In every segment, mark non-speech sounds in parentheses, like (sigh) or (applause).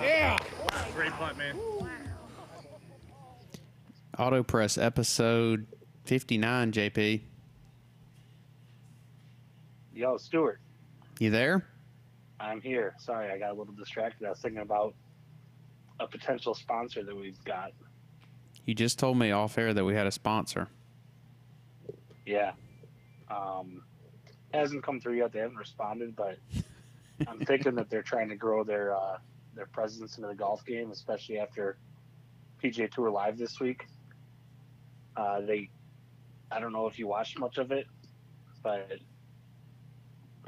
Yeah. Great putt, man. Auto Press episode 59, JP. Yo, Stuart, You there? I'm here. Sorry, I got a little distracted. I was thinking about a potential sponsor that we've got. You just told me off air that we had a sponsor. Yeah. Um, hasn't come through yet. They haven't responded, but (laughs) I'm thinking that they're trying to grow their uh, their presence into the golf game, especially after PGA Tour Live this week. Uh, they, I don't know if you watched much of it, but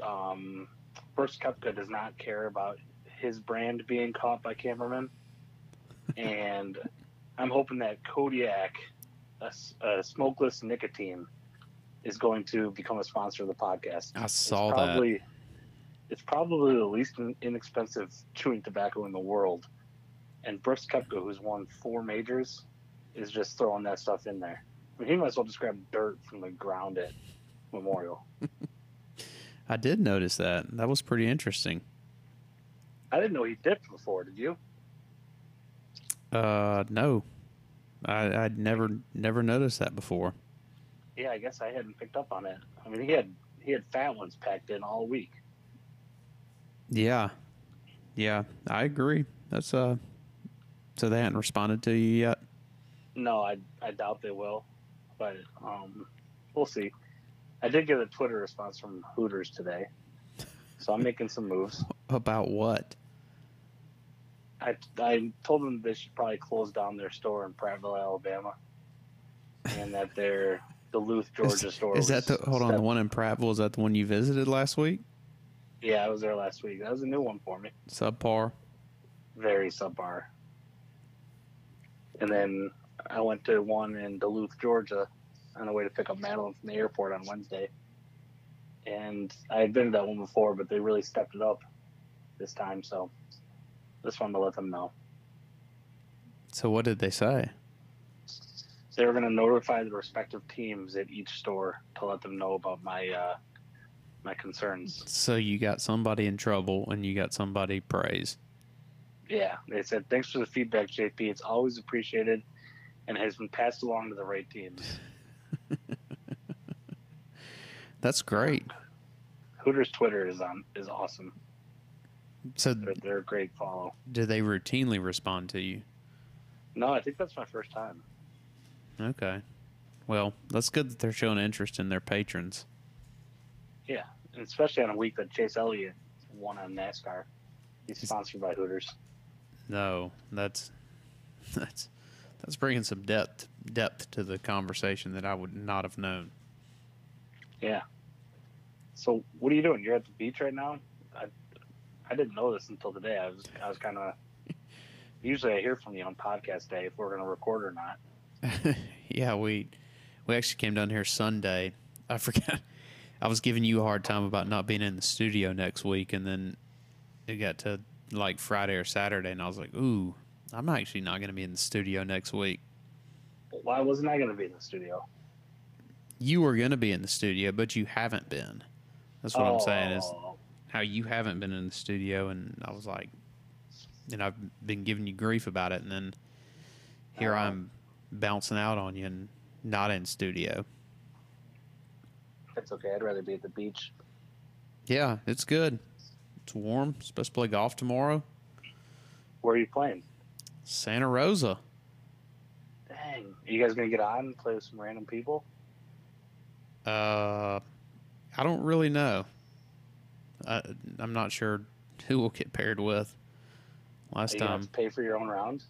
um, Brooks Koepka does not care about his brand being caught by cameramen, and I'm hoping that Kodiak, a smokeless nicotine, is going to become a sponsor of the podcast. I saw it's that. probably, It's probably the least inexpensive chewing tobacco in the world, and Brooks Koepka, who's won four majors, is just throwing that stuff in there. I mean, he might as well just grab dirt from the ground at Memorial. (laughs) I did notice that. That was pretty interesting. I didn't know he dipped before. Did you? Uh, no, I I'd never never noticed that before. Yeah, I guess I hadn't picked up on it. I mean, he had he had fat ones packed in all week. Yeah, yeah, I agree. That's uh, so they hadn't responded to you yet. No, I I doubt they will, but um, we'll see. I did get a Twitter response from Hooters today, so I'm making some moves. (laughs) About what? I I told them they should probably close down their store in Prattville, Alabama, and that their Duluth, (laughs) Georgia is, store is that the hold on the one in Prattville? Is that the one you visited last week? Yeah, I was there last week. That was a new one for me. Subpar. very subpar. And then I went to one in Duluth, Georgia, on the way to pick up Madeline from the airport on Wednesday. And I had been to that one before, but they really stepped it up this time. So just wanted to let them know. So what did they say? They were going to notify the respective teams at each store to let them know about my uh, my concerns. So you got somebody in trouble and you got somebody praised. Yeah, they said thanks for the feedback, JP. It's always appreciated, and has been passed along to the right teams. That's great. Hooters Twitter is on is awesome. So They're, they're a great follow. do they routinely respond to you? No, I think that's my first time. Okay. Well, that's good that they're showing interest in their patrons. Yeah, and especially on a week that Chase Elliott won on NASCAR. He's sponsored by Hooters. No, that's (laughs) that's that's bringing some depth depth to the conversation that I would not have known. Yeah. So what are you doing? You're at the beach right now. I I didn't know this until today. I was I was kind of. (laughs) Usually, I hear from you on podcast day if we're going to record or not. (laughs) yeah, we we actually came down here Sunday. I forgot. (laughs) I was giving you a hard time about not being in the studio next week, and then it got to like Friday or Saturday, and I was like, "Ooh, I'm actually not going to be in the studio next week." Why wasn't I going to be in the studio? You were going to be in the studio, but you haven't been. That's what I'm saying is Oh, how you haven't been in the studio, and I was like, and I've been giving you grief about it, and then here Oh. I'm bouncing out on you and not in studio. That's okay. I'd rather be at the beach. Yeah, it's good. It's warm. Supposed to play golf tomorrow. Where are you playing? Santa Rosa. Dang. Are you guys going to get on and play with some random people? Uh, I don't really know. I, I'm not sure who we'll get paired with. Last you time, pay for your own round?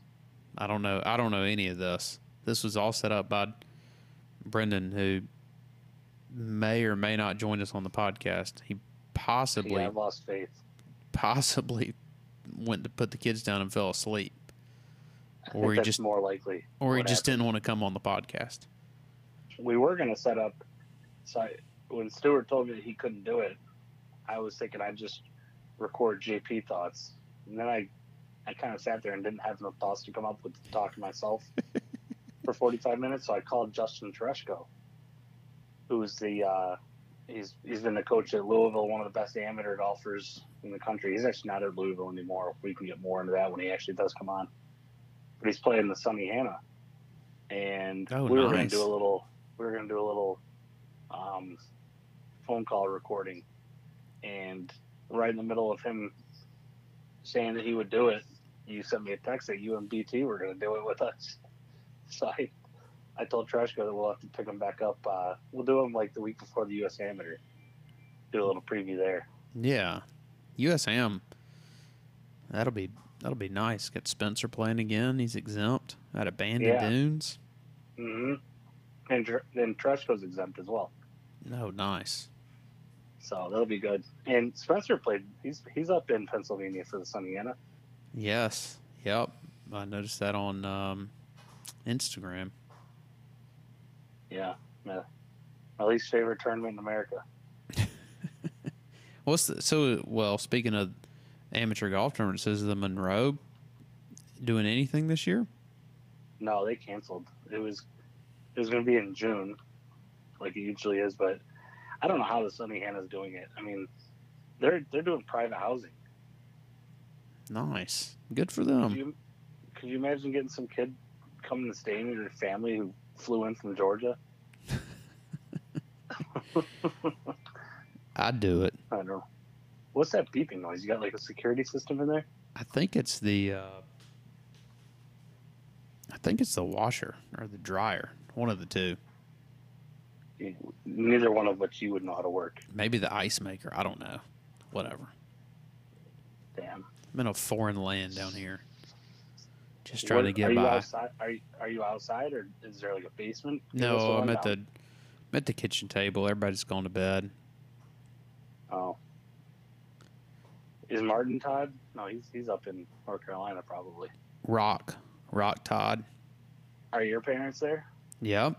I don't know. I don't know any of this. This was all set up by Brendon, who may or may not join us on the podcast. He possibly, Yeah, lost faith. possibly went to put the kids down and fell asleep, (laughs) Or he just- more likely. or he just didn't want to come on the podcast. We were going to set up. So I, when Stewart told me that he couldn't do it, I was thinking I'd just record JP thoughts, and then I, I kind of sat there and didn't have enough thoughts to come up with to talk to myself (laughs) for 45 minutes. So I called Justin Tereshko, who's the uh, he's he's been the coach at Louisville, one of the best amateur golfers in the country. He's actually not at Louisville anymore. We can get more into that when he actually does come on. But he's playing the Sunnehanna, and Oh, we were going to do a little. We were going to do a little um, phone call recording, and right in the middle of him saying that he would do it, you sent me a text that you and BT were going to do it with us. (laughs) So I, I told Tereshko that we'll have to pick him back up. Uh, we'll do him like the week before the U.S. Amateur. Do a little preview there. Yeah, USM. That'll be that'll be nice. Get Spencer playing again. He's exempt out of Bandon Yeah. Dunes. hmm And then Tereshko's exempt as well, No, nice. so that'll be good. And Spencer played. He's he's up in Pennsylvania for the Sunnehanna. Yes. Yep. I noticed that on um, Instagram. Yeah, yeah. My least favorite tournament in America. (laughs) What's the, so? Well, speaking of amateur golf tournaments, is the Monroe doing anything this year? No, they canceled. It was it was going to be in June, like he usually is, but I don't know how the Sunnehanna's doing it. I mean, they're they're doing private housing. Nice. Good for Could them. you could you imagine getting some kid coming to stay in with your family who flew in from Georgia? (laughs) I'd do it. I don't know. What's that beeping noise? You got like a security system in there? I think it's the. Uh, I think it's the washer or the dryer. One of the two. Neither one of which you would know how to work. Maybe the ice maker. I don't know. Whatever. Damn. I'm in a foreign land down here. Just trying to get are by. You outside? Are you, are you outside or is there like a basement? Give us a No, I'm at the. I'm at the kitchen table. Everybody's gone to bed. Oh. Is Martin Todd? No, he's he's up in North Carolina probably. Rock, Rock Todd. Are your parents there? Yep,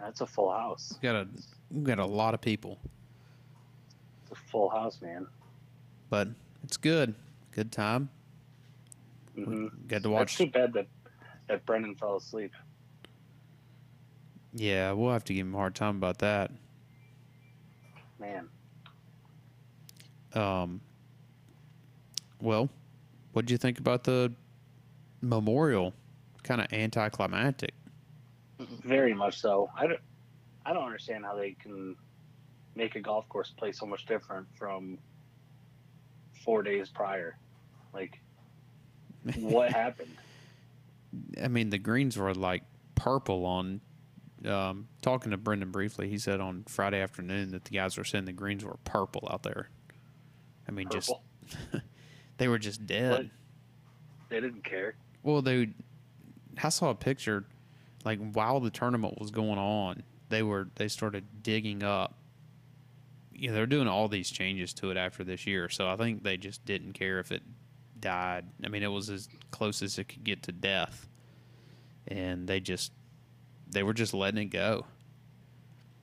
that's a full house. we got a we got a lot of people, It's a full house, man. but it's good. Good time. hmm Got to watch. It's too bad that that Brendon fell asleep. Yeah, we'll have to give him a hard time about that. Man, Um. Well, what do you think about the memorial? Kind of anticlimactic. Very much so. I don't I don't understand how they can make a golf course play so much different from four days prior. Like, what (laughs) happened? I mean, the greens were like purple on. Um, talking to Brendon briefly, he said on Friday afternoon that the guys were saying the greens were purple out there. I mean, just (laughs) they were just dead. What? They didn't care. Well, they, I saw a picture, like while the tournament was going on, they were they started digging up. You know, they're doing all these changes to it after this year, so I think they just didn't care if it died. I mean, it was as close as it could get to death, and they just they were just letting it go.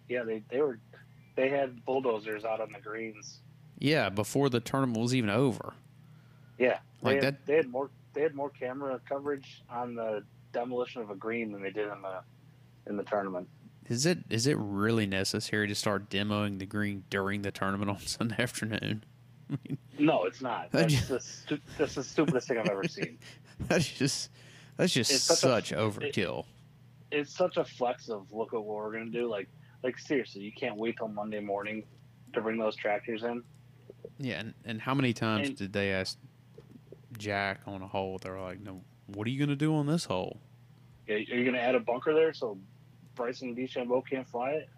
Yeah, they they were they had bulldozers out on the greens. Yeah, before the tournament was even over. Yeah, they had, that- They had more they had more camera coverage on the demolition of a green than they did in the in the tournament. Is it is it really necessary to start demoing the green during the tournament on (laughs) Sunday afternoon? No, it's not. That's ju- the stu- that's the stupidest thing I've ever seen. (laughs) That's just that's just It's such such, a- overkill. It's such a flex of look at what we're gonna do. Like like seriously, you can't wait till Monday morning to bring those tractors in. yeah, and, and how many times and- did they ask Jack on a hole? They're like, "No, what are you gonna do on this hole?" Yeah, Are you gonna add a bunker there so Bryson DeChambeau can't fly it?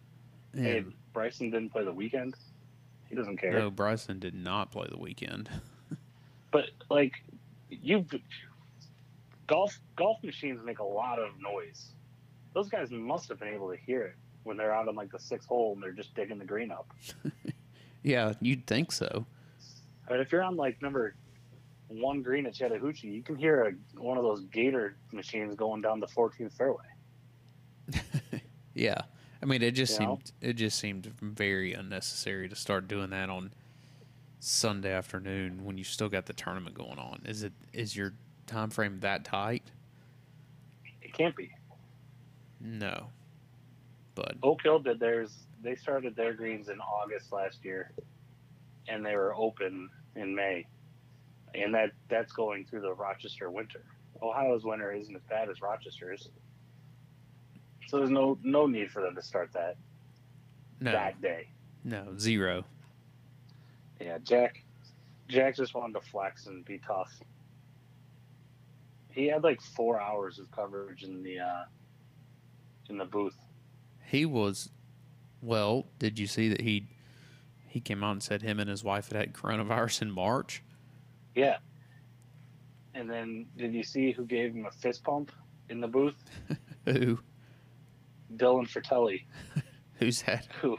Hey, And Bryson didn't play the weekend. He doesn't care. no, Bryson did not play the weekend. (laughs) But like you golf golf machines make a lot of noise. Those guys must have been able to hear it when they're out on like the sixth hole and they're just digging the green up. (laughs) Yeah, you'd think so. I mean, if you're on like number one green at Chattahoochee, you can hear a, one of those gator machines going down the 14th fairway. (laughs) Yeah, I mean, it just You know? seemed it just seemed very unnecessary to start doing that on Sunday afternoon when you still got the tournament going on. Is it is your time frame that tight? It can't be. No, but Oak Hill did theirs. They started their greens in August last year, and they were open in May, and that that's going through the Rochester winter. Ohio's winter isn't as bad as Rochester's, so there's no no need for them to start that no, that day. no zero. Yeah, Jack. Jack just wanted to flex and be tough. He had like four hours of coverage in the uh, in the booth. He was well. Did you see that he he came out and said him and his wife had had coronavirus in March? Yeah. And then, did you see who gave him a fist pump in the booth? (laughs) Who Dylan Frittelli, (laughs) who's that? (laughs) who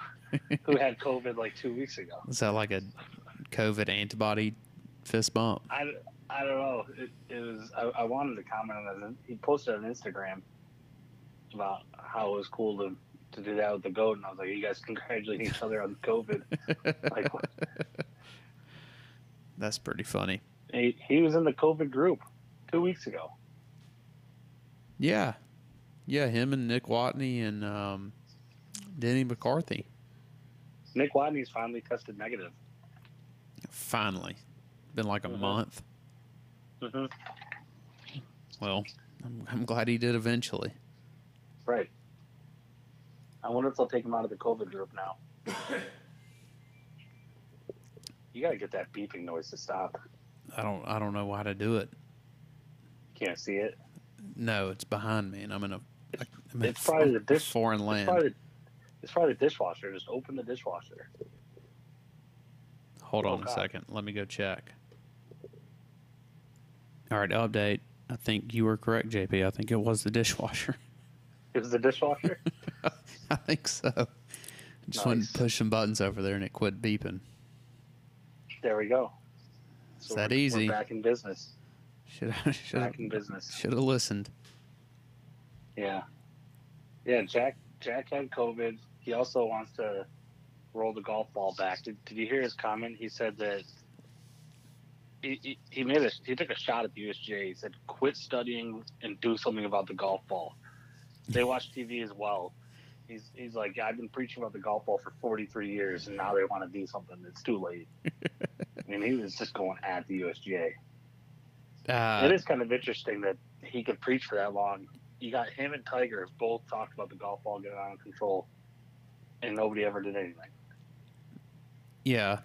who had COVID like two weeks ago. Is that like a COVID antibody fist bump? I, I don't know. It, it was. I, I wanted to comment on it. He posted on Instagram about how it was cool to to do that with the goat, and I was like, "You guys congratulating each other on COVID." Like, what? That's pretty funny. he, he was in the COVID group two weeks ago. Yeah, yeah. Him and Nick Watney and um, Denny McCarthy. Nick Watney's finally tested negative. Finally, been like a Mhm. month. hmm Well, I'm, I'm glad he did eventually. Right. I wonder if they'll take him out of the COVID group now. You gotta get that beeping noise to stop. I don't I don't know how to do it. Can't see it. No, it's behind me, and I'm in a I'm in It's probably the dish. foreign It's land. probably, it's probably the dishwasher. Just open the dishwasher. Hold Oh, on a second. Let me go check. All right, update. I think you were correct, JP. I think it was the dishwasher. (laughs) It was the dishwasher. (laughs) I think so. I just went and pushed some buttons over there, and it quit beeping. There we go. It's that we're- easy. We're back in business. Should (laughs) should Back in have business. should have listened. Yeah. Yeah. Jack. Jack had COVID. He also wants to roll the golf ball back. Did, did you hear his comment? He said that he, he, he made a he took a shot at the USGA. He said, "Quit studying and do something about the golf ball." They watch (laughs) TV as well. He's he's like, I've been preaching about the golf ball for 43 years, and now they want to do something. It's too late. (laughs) I mean, he was just going at the USGA. Uh, it is kind of interesting that he could preach for that long. You got him and Tiger both talked about the golf ball getting out of control, and nobody ever did anything. Yeah.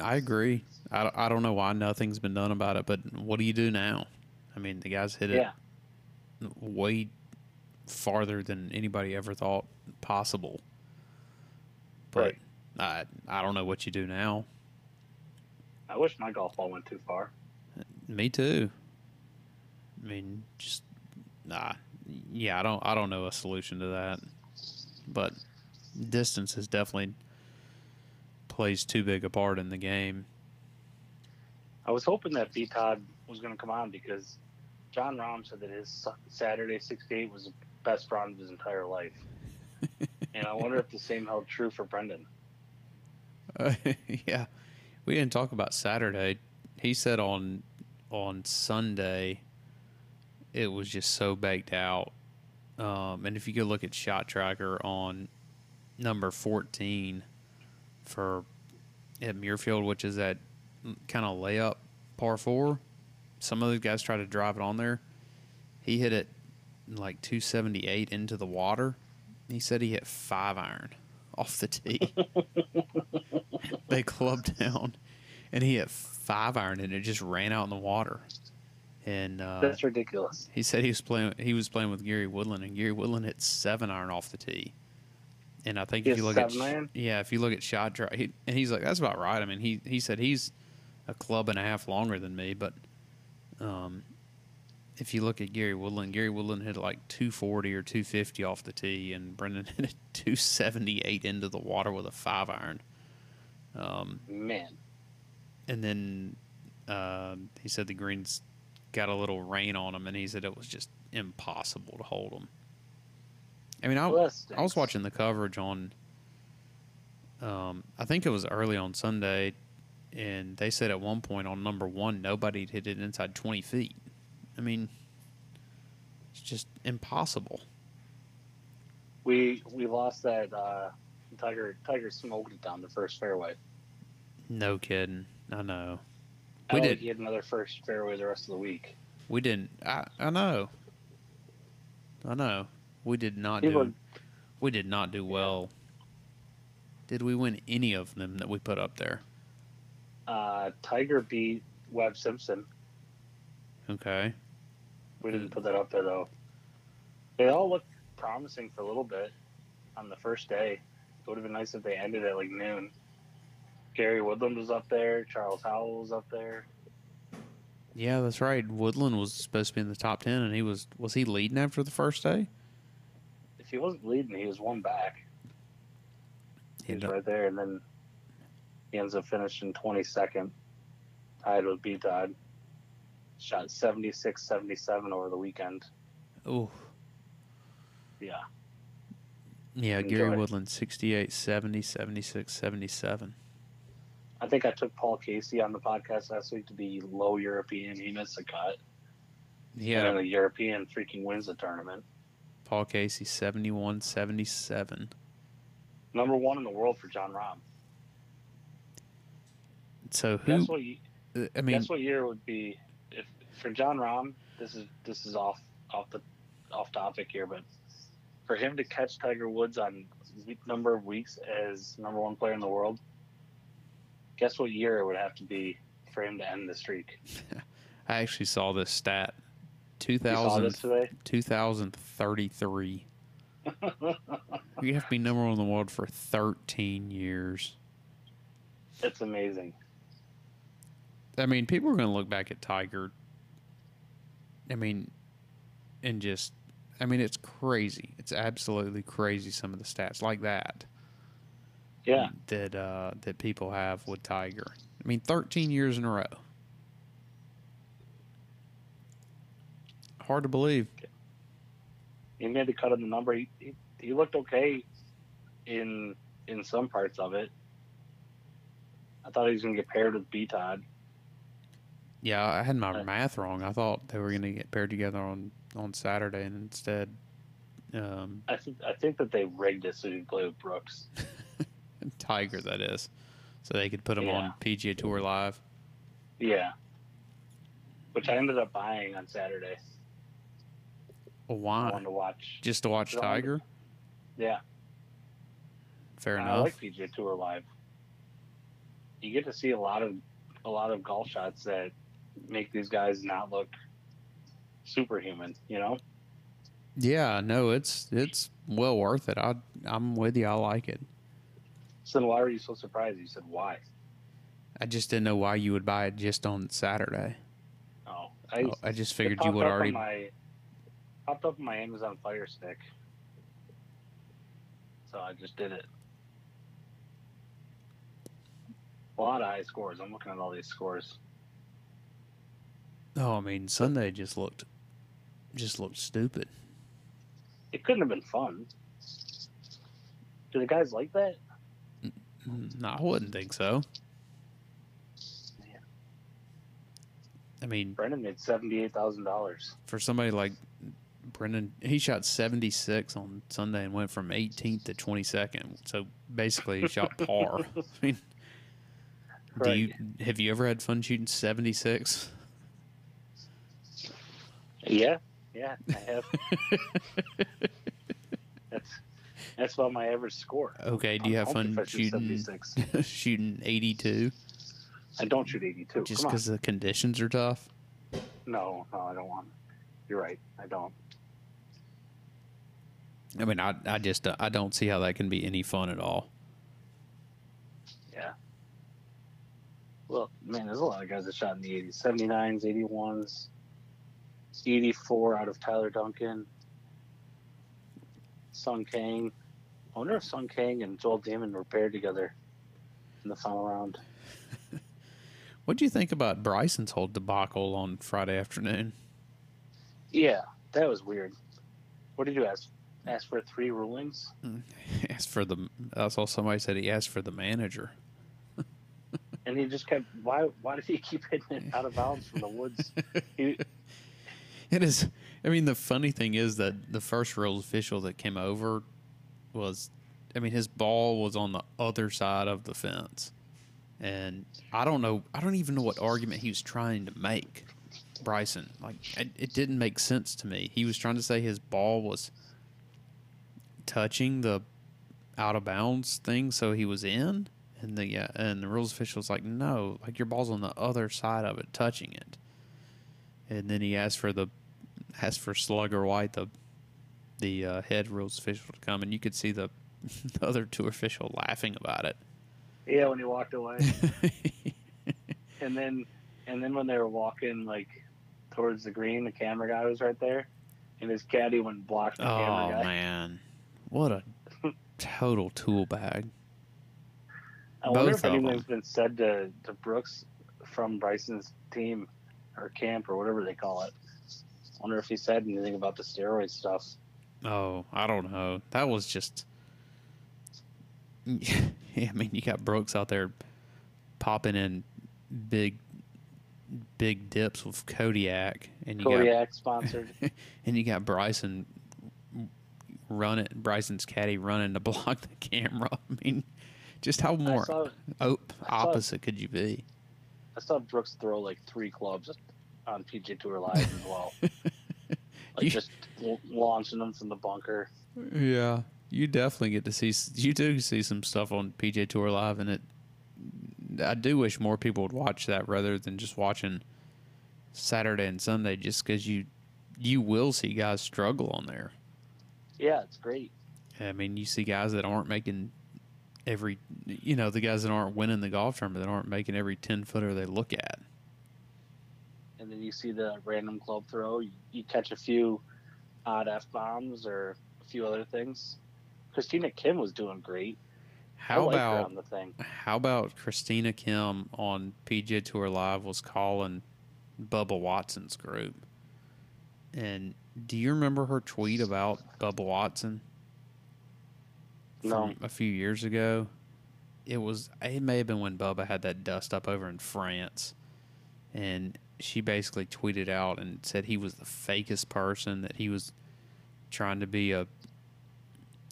I agree. I, I don't know why nothing's been done about it, but what do you do now? I mean, the guys hit it Yeah, way farther than anybody ever thought possible. But I I don't know what you do now. I wish my golf ball went too far. Me too. I mean, just nah. Yeah, I don't I don't know a solution to that. But distance is definitely plays too big a part in the game. I was hoping that B Todd was going to come on because Jon Rahm said that his Saturday 68 was the best round of his entire life, (laughs) and I wonder if the same held true for Brendon. Uh, (laughs) yeah, we didn't talk about Saturday. He said on on Sunday it was just so baked out. Um, and if you go look at Shot Tracker on number fourteen for at Muirfield, which is that kind of layup par four, some of those guys try to drive it on there. He hit it like two seventy eight into the water. He said he hit five iron off the tee they clubbed down, and he hit five iron, and it just ran out in the water. And uh, That's ridiculous. he said he was playing. He was playing with Gary Woodland, and Gary Woodland hit seven iron off the tee. And I think He if you look at iron? yeah, if you look at shot drive, he, and he's like that's about right. I mean, he he said he's a club and a half longer than me, but um, if you look at Gary Woodland, Gary Woodland hit like 240 or 250 off the tee, and Brendon (laughs) hit a 278 into the water with a five iron. Um, Man, and then uh, he said the greens got a little rain on them, and he said it was just impossible to hold them. I mean, I, Well, I was watching the coverage on. Um, I think it was early on Sunday, and they said at one point on number one nobody had hit it inside twenty feet. I mean, it's just impossible. We we lost that. Uh, Tiger Tiger smoked it down the first fairway. No kidding. I know. We don't did. He had another first fairway the rest of the week. We didn't. I, I know. I know. We did not People- do. We did not do well. Did we win any of them that we put up there? Uh, Tiger beat Webb Simpson. Okay. We didn't mm. put that up there though. They all looked promising for a little bit on the first day. It would have been nice if they ended at like noon. Gary Woodland was up there. Charles Howell was up there. Yeah, that's right. Woodland was supposed to be in the top ten, and he was was he leading after the first day? If he wasn't leading, he was one back. He He was right there, and then he ends up finishing 22nd, tied with B Todd. Shot 76 77 over the weekend. Oh, Yeah. yeah. Enjoy. Gary Woodland 68, 70, 76, 77. I think I took Paul Casey on the podcast last week to be low European. He missed a cut. He And the European freaking wins the tournament. Paul Casey 71, 77. Number one in the world for Jon Rahm. So who? What? ye- uh, I mean, guess what year would be for Jon Rahm? This is this is off off the off topic here, but for him to catch Tiger Woods on week- number of weeks as number one player in the world, guess what year it would have to be for him to end the streak? (laughs) I actually saw this stat. You saw 2000, this today. 2033. (laughs) You have to be number one in the world for 13 years. It's amazing. I mean, people are going to look back at Tiger. I mean, and just, I mean, it's crazy. It's absolutely crazy. Some of the stats like that Yeah, that uh, that people have with Tiger. I mean, 13 years in a row. Hard to believe. he made the cut on the number. He, he, he looked okay in in some parts of it. I thought he was going to get paired with B Todd. Yeah, I had my math wrong. I thought they were going to get paired together on on Saturday, and instead, um, I think I think that they rigged it so could play with Brooks. (laughs) Tiger that is, so they could put him Yeah. on PGA Tour Live. Yeah. Which I ended up buying on Saturday. Well, I why? wanted to watch. Just to watch I Tiger? Yeah, Fair I enough. like PGA Tour live. You get to see a lot of a lot of golf shots that make these guys not look superhuman. You know, yeah, no, it's it's well worth it. I I'm with you. I like it. so then why were you so surprised? You said why? I just didn't know why you would buy it just on Saturday. Oh, I Oh, I just figured you would up already. my popped up on my Amazon Fire Stick, so I just did it. A lot of high scores. I'm looking at all these scores. Oh, I mean, Sunday just looked just looked stupid. It couldn't have been fun. Do the guys like that? Mm, No, I wouldn't think so. Man. I mean, Brendon made seventy eight thousand dollars. for somebody like Brendon, he shot 76 on Sunday and went from 18th to 22nd. So basically, he shot par. (laughs) I mean, do you have you ever had fun shooting 76? Yeah, yeah, I have. (laughs) that's that's about my average score. Okay, do you have fun if I shoot shooting (laughs) shooting 82 I don't shoot eighty two. just because the conditions are tough? No, no, I don't want. You're right. I don't. I mean, I I just uh, I don't see how that can be any fun at all. Yeah. Well, man, there's a lot of guys that shot in the 80s, 79s, 81s, 84 out of Tyler Duncan, Sung Kang. I wonder if Sung Kang and Joel Dahmen were paired together in the final round. (laughs) What do you think about Bryson's whole debacle on Friday afternoon? Yeah, that was weird. What did you ask? Ask for three rulings. Mm, (laughs) asked for the. I saw somebody said he asked for the manager. and he just kept. Why? Why did he keep hitting it out of bounds from the woods? (laughs) He, (laughs) It is. I mean, the funny thing is that the first rules official that came over was, I mean, his ball was on the other side of the fence, and I don't know. I don't even know what argument he was trying to make. Bryson, like, it, it didn't make sense to me. He was trying to say his ball was touching the out of bounds thing, so he was in. And the yeah, and the rules official was like, no, like your ball's on the other side of it, touching it. And then he asked for the asked for Slugger White, the the uh, head rules official, to come, and you could see the, (laughs) the other two official laughing about it. yeah, when he walked away, (laughs) and then and then when they were walking like towards the green, the camera guy was right there, and his caddy went and blocked the oh camera guy. man, what a total tool bag! I wonder if anything's been said to, to Brooks from Bryson's team or camp or whatever they call it. I wonder if he said anything about the steroid stuff. Oh, I don't know. That was just. (laughs) Yeah, I mean, you got Brooks out there popping in big, big dips with Kodiak, and you Kodiak sponsored. got (laughs) and you got Bryson running. Bryson's caddy running to (laughs) block the camera. I mean, just how more saw- op- saw- opposite could you be? I saw Brooks throw like three clubs on PGA Tour Live as well. (laughs) like You- just launching them from the bunker. Yeah, you definitely get to see. You do see some stuff on PGA Tour Live, and it. I do wish more people would watch that rather than just watching Saturday and Sunday, just because you you will see guys struggle on there. Yeah, it's great. I mean, you see guys that aren't making every, you know, the guys that aren't winning the golf tournament that aren't making every ten footer they look at. And then you see the random club throw. You, you catch a few odd f bombs or a few other things. Christina Kim was doing great. How about the thing? How about Christina Kim on PGA Tour Live was calling Bubba Watson's group? And do you remember her tweet about Bubba Watson No. a few years ago? It was it may have been when Bubba had that dust up over in France, and she basically tweeted out and said he was the fakest person that he was trying to be a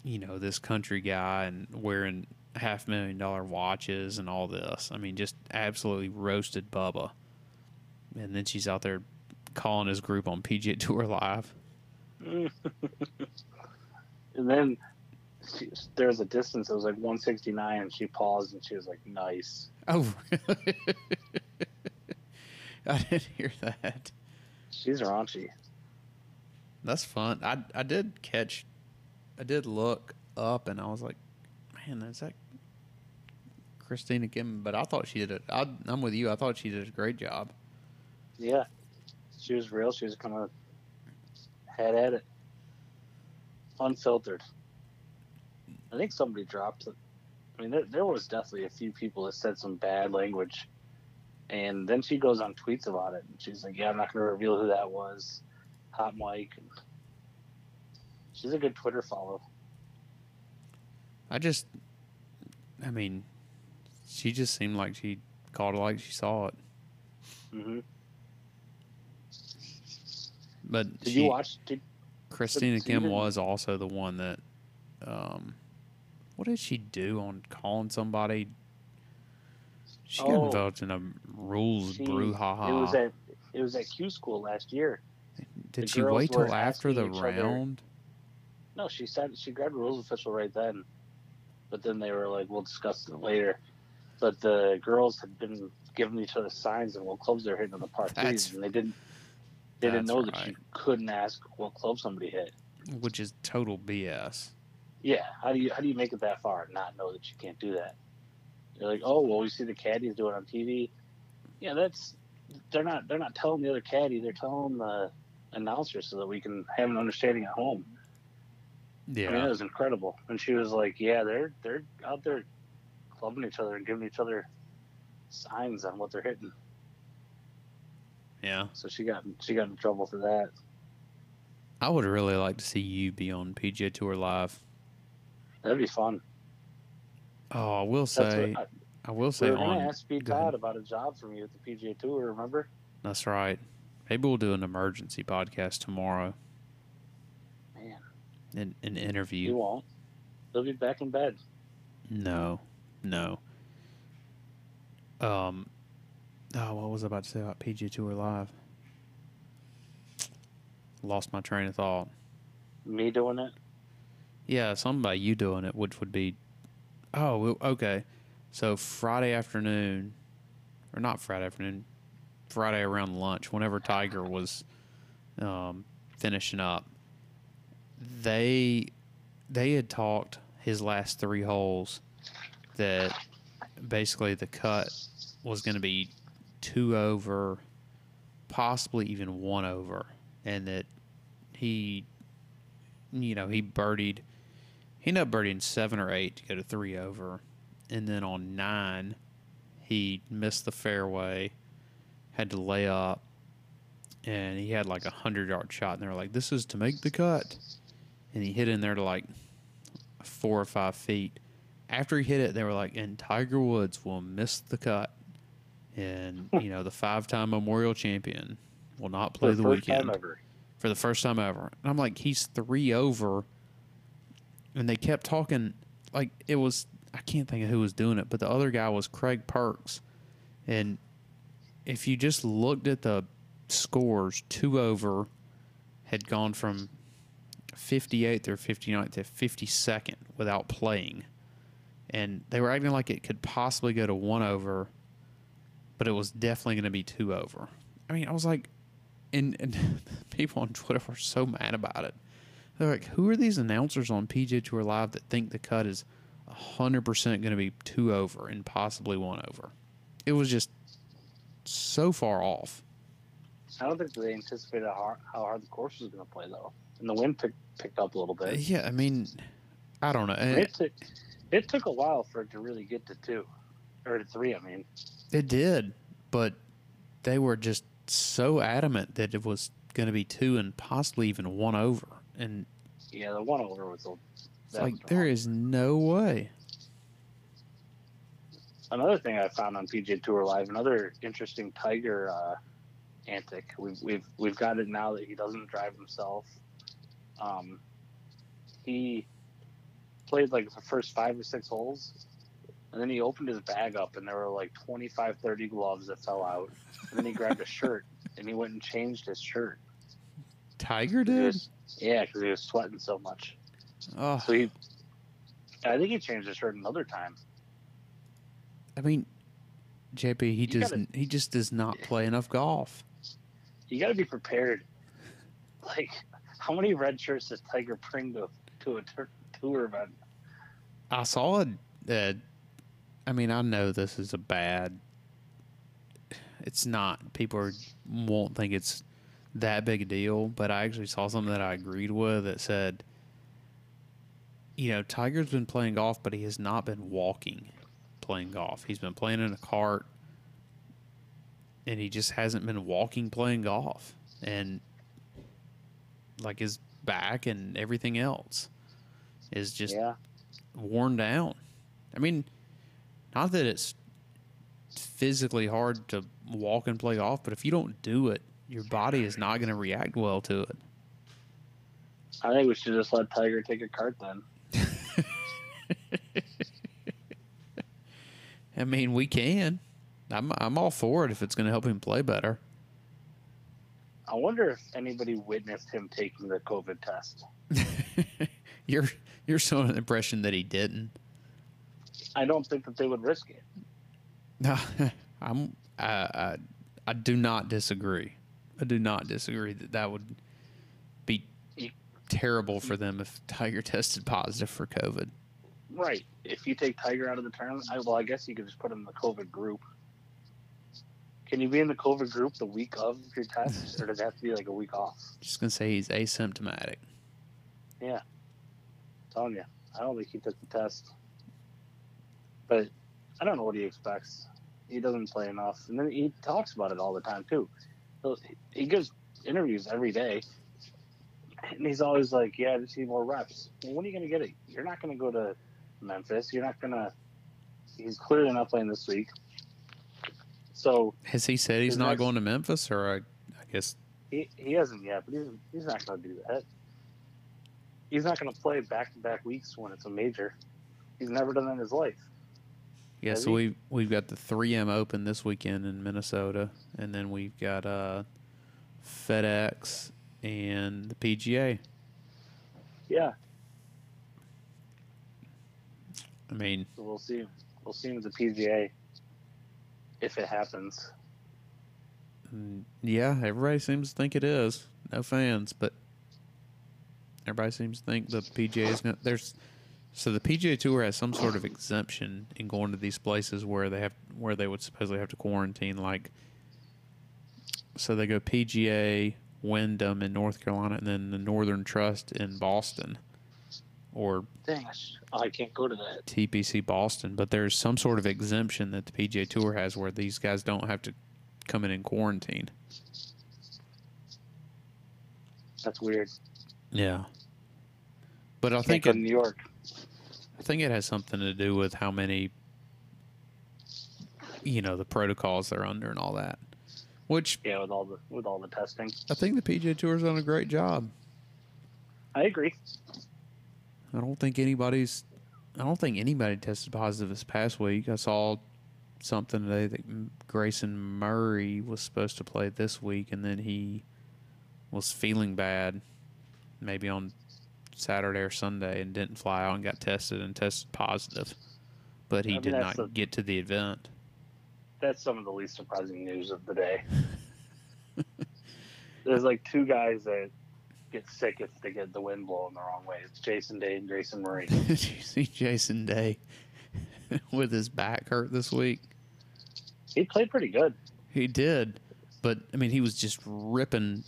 you know this country guy and wearing half million dollar watches and all this. I mean, just absolutely roasted Bubba. And then she's out there calling his group on PGA Tour Live. (laughs) And then she, there was a distance. It was like 169, and she paused and she was like, "Nice." Oh, really? (laughs) I didn't hear that. She's raunchy. That's fun. I I did catch, I did look up and I was like, man, is that Christina Kim? But I thought she did it. I'm with you. I thought she did a great job. Yeah, she was real. She was kind of head at it, unfiltered. I think somebody dropped it. I mean, there, there was definitely a few people that said some bad language, and then she goes on tweets about it, and she's like, "Yeah, I'm not going to reveal who that was." Hot mic. And she's a good Twitter follow. I just, I mean, she just seemed like she called it like she saw it. Mm-hmm. But Did she, you watch? Did, Christina Kim was also the one that, um, what did she do on calling somebody? She got Oh. involved in a rules she, brouhaha. It was at it was at Q school last year. Did the she wait till after the each other- round? No, she said she grabbed a rules official right then, but then they were like, "We'll discuss it later." But the girls had been giving each other signs and what clubs they're hitting on the par threes, and they didn't. They didn't know that you couldn't ask what club somebody hit. Which is total BS. Yeah, how do you how do you make it that far and not know that you can't do that? You're like, oh well, we see the caddies do it on TV. Yeah, that's they're not they're not telling the other caddy, they're telling the announcer so that we can have an understanding at home. I mean, Yeah. it was incredible. And she was like, "Yeah, they're they're out there clubbing each other and giving each other signs on what they're hitting." Yeah. So she got she got in trouble for that. I would really like to see you be on PGA Tour live. That'd be fun. Oh, I will say, what I, will say we were on. gonna ask Pete. Todd about a job from you at the PGA Tour. Remember? That's right. Maybe we'll do an emergency podcast tomorrow. Man, An, an interview. won't. He'll be back in bed. No, no. Um, oh, what was I about to say about PGA Tour live? Lost my train of thought. Me doing it. Yeah, something about you doing it, which would be, oh, okay. So Friday afternoon, or not Friday afternoon, Friday around lunch, whenever Tiger was um, finishing up, they they had talked his last three holes that basically the cut was going to be two over, possibly even one over, and that he, you know, he birdied. He ended up birdieing seven or eight to go to three over, and then on nine, he missed the fairway, had to lay up, and he had like a hundred yard shot, and they were like, "This is to make the cut," and he hit in there to like four or five feet. After he hit it, they were like, "And Tiger Woods will miss the cut." and (laughs) you know the five-time Memorial champion will not play For the weekend for the first time ever. And I'm like, he's three over, and they kept talking like it was. I can't think of who was doing it, but the other guy was Craig Perks, and if you just looked at the scores, two over had gone from 58th or 59th to 52nd without playing. And they were acting like it could possibly go to one over, but it was definitely going to be two over. I mean, I was like, and, and (laughs) people on Twitter were so mad about it. They're like, who are these announcers on PGA Tour Live that think the cut is 100% going to be two over and possibly one over? It was just so far off. I don't think they anticipated how hard, how hard the course was going to play though, and the wind pick, picked up a little bit. Yeah, I mean, I don't know. It took it took a while for it to really get to two or to three. I mean, It did, but they were just so adamant that it was going to be two and possibly even one over. And yeah, the one over was a. like, there wrong. is no way. another thing I found on PGA Tour Live. Another interesting Tiger uh, antic. We've we've we've got it now that he doesn't drive himself. Um, he played like the first five or six holes, and then he opened his bag up, and there were like 25, 30 gloves that fell out. And then he grabbed a (laughs) shirt, and he went and changed his shirt. Tiger did? yeah, because he was sweating so much. Oh, So he, I think he changed his shirt another time. I mean, JP, he You just gotta- he just does not play enough golf. You got to be prepared. Like, how many red shirts does Tiger bring to to a tur- tour event? I saw it. Uh, I mean, I know this is a bad. It's not. People are, won't think it's that big a deal, but I actually saw something that I agreed with that said, you know, Tiger's been playing golf, but he has not been walking playing golf. He's been playing in a cart, and he just hasn't been walking playing golf. And like his back and everything else is just yeah, worn down. I mean, not that it's physically hard to walk and play golf, but if you don't do it, your body is not going to react well to it. I think we should just let Tiger take a cart then. (laughs) I mean, we can. I'm I'm all for it if it's going to help him play better. I wonder if anybody witnessed him taking the COVID test. (laughs) you're you're so under the impression that he didn't. I don't think that they would risk it. No, (laughs) I'm I, I I do not disagree. I do not disagree that that would be terrible for them if Tiger (laughs) tested positive for COVID. Right. If you take Tiger out of the tournament, I, well, I guess you could just put him in the COVID group. Can you be in the COVID group the week of your test, or does it have to be like a week off? Just gonna say he's asymptomatic. Yeah, i telling you, I don't think he took the test. But I don't know what he expects. He doesn't play enough, and then he talks about it all the time too. He gives interviews every day, and he's always like, "Yeah, I just need more reps." Well, when are you going to get it? You're not going to go to Memphis. You're not going to. He's clearly not playing this week. So Has he said he's not next- going to Memphis, or I, I guess he, he hasn't yet, but he's he's not going to do that. He's not going to play back to back weeks when it's a major. He's never done that in his life. Yeah. So we we've got the 3M Open this weekend in Minnesota, and then we've got uh, FedEx and the PGA. Yeah, I mean, so we'll see. We'll see with the PGA if it happens. mm, yeah, everybody seems to think it is. No fans, but everybody seems to think the PGA is going. to There's so the PGA Tour has some sort of exemption in going to these places where they have where they would supposedly have to quarantine, like. So they go PGA, Wyndham in North Carolina, and then the Northern Trust in Boston, or Dang, I, sh- oh, I can't go to that. TPC Boston. But there's some sort of exemption that the PGA Tour has where these guys don't have to come in and quarantine. That's weird. Yeah. But I think in New York. I think it has something to do with how many, you know, the protocols they're under and all that. Which Yeah, with all the with all the testing. I think the PGA Tour's done a great job. I agree. I don't think anybody's. I don't think anybody tested positive this past week. I saw something today that Grayson Murray was supposed to play this week, and then he was feeling bad, maybe on Saturday or Sunday, and didn't fly out and got tested and tested positive. But he I mean, did not the- get to the event. That's some of the least surprising news of the day. (laughs) There's like two guys that get sick if they get the wind blowing the wrong way. It's Jason Day and Grayson Murray. (laughs) Did you see Jason Day (laughs) with his back hurt this week? He played pretty good. He did, but I mean, he was just ripping,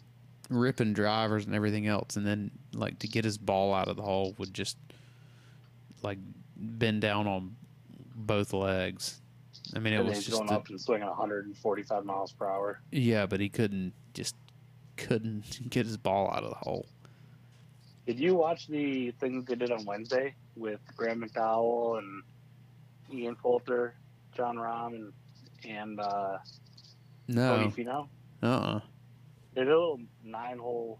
ripping drivers and everything else, and then like to get his ball out of the hole would just like bend down on both legs. I mean, it was just going a- up and swinging 145 miles per hour. yeah, but he couldn't just couldn't (laughs) get his ball out of the hole. Did you watch the thing they did on Wednesday with Graham McDowell and Ian Poulter, Jon Rahm, and and uh, No, Finau? uh, uh They did a little nine-hole,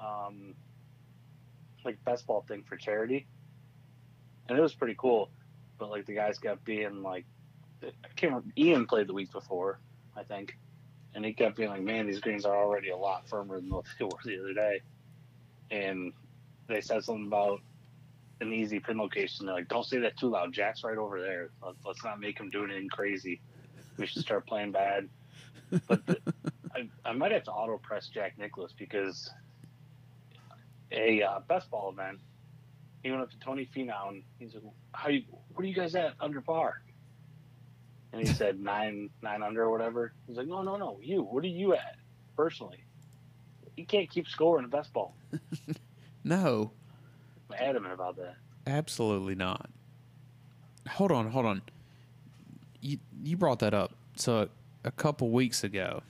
um, like best ball thing for charity, and it was pretty cool. But like the guys kept being like, I can't remember. Ian played the week before, I think, and he kept being like, "Man, these greens are already a lot firmer than what they were the other day." And they said something about an easy pin location. They're like, "Don't say that too loud. Jack's right over there. Let's, let's not make him do anything crazy. We should start playing bad." But the, I, I might have to auto press Jack Nicklaus because a uh, best ball event, he went up to Tony Finau and he's like, "How you? What are you guys at under par?" And he said nine nine under or whatever. He's like, "No, no, no, you. What are you at personally? You can't keep score in a best ball." (laughs) no, I'm adamant about that. absolutely not. Hold on, hold on. You you brought that up. So a couple weeks ago,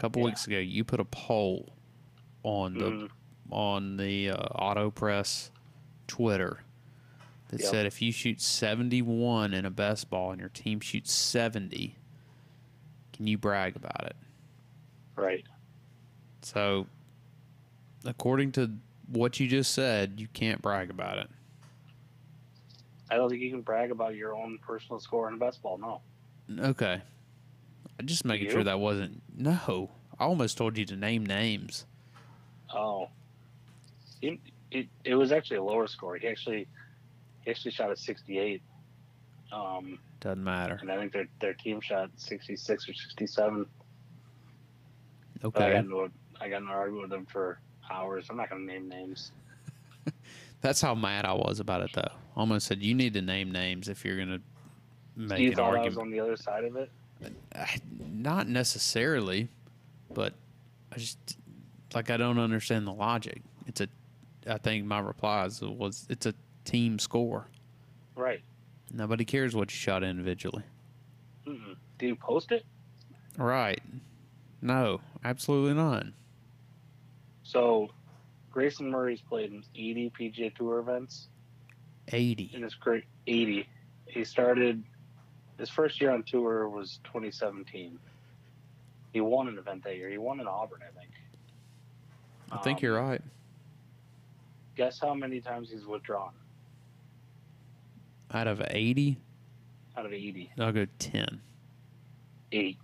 couple Yeah. weeks ago, you put a poll on the Mhm. on the uh, Auto Press Twitter that Yep. said if you shoot 71 in a best ball and your team shoots 70, can you brag about it? Right. So, according to what you just said, you can't brag about it. I don't think you can brag about your own personal score in a best ball. No. Okay. I'm just making You? sure that wasn't. No. I almost told you to name names. Oh. It, it, it was actually a lower score. He actually he actually shot a 68. Um, Doesn't matter. and I think their their team shot 66 or 67. But I got into a, I got in an argument with them for hours. I'm not going to name names. (laughs) That's how mad I was about it, though. Almost said you need to name names if you're going to make you an I argument. on the other side of it? Not necessarily, but I just like I don't understand the logic. It's a, I think my replies was it's a team score. Right. Nobody cares what you shot individually. Mm-mm. Do you post it? Right? No, absolutely not. So Grayson Murray's played in 80 PGA Tour events Eighty. in his career. 80. He started his first year on tour was 2017. He won an event that year. He won in Auburn, I think. I think Um, you're right. Guess how many times he's withdrawn Out of eighty, out of 80? I'll go ten. Eight.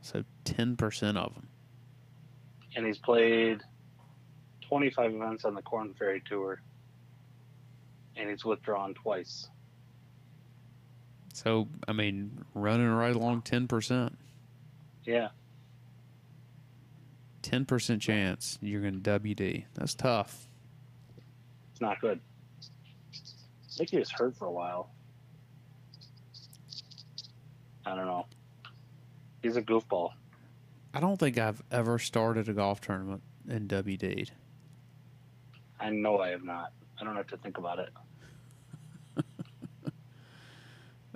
So ten percent of them. And he's played 25 events on the Corn Ferry Tour. And he's withdrawn twice. So I mean, running right along ten percent. Yeah. Ten percent chance you're going to WD. That's tough. It's not good. I think he was hurt for a while. I don't know. He's a goofball. I don't think I've ever started a golf tournament in WD'd. I know I have not. I don't have to think about it.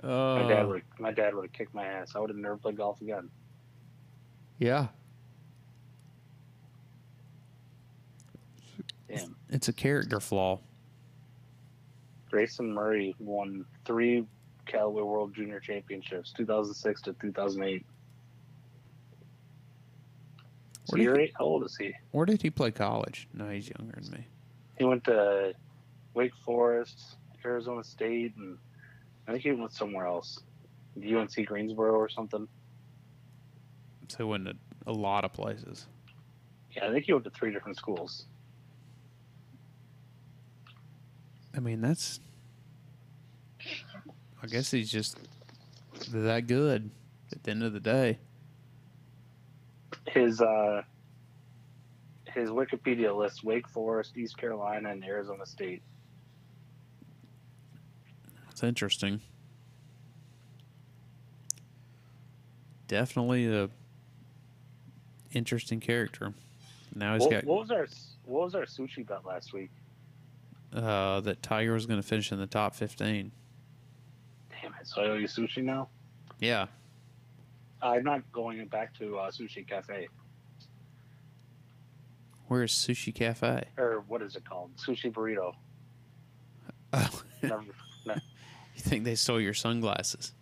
My dad Uh, would my dad would have kicked my ass. I would have never played golf again. yeah, Damn. it's a character flaw. Grayson Murray won three Callaway World Junior Championships, 2006 to 2008. So Where did you're he- eight. How old is he? Where did he play college? No, he's younger than me. He went to Wake Forest, Arizona State, and I think he went somewhere else. UNC Greensboro or something. So he went to a lot of places. Yeah, I think he went to three different schools. I mean, that's. I guess he's just that good at the end of the day. His uh, his Wikipedia lists Wake Forest, East Carolina, and Arizona State. It's interesting. Definitely a interesting character. Now he's What, got what was our what was our sushi bet last week? uh, that Tiger was going to finish in the top fifteen. Damn it! So I owe you sushi now. Yeah, I'm not going back to uh, Sushi Cafe where's Sushi Cafe? or what is it called? Sushi Burrito. Oh, (laughs) Never, you think they stole your sunglasses?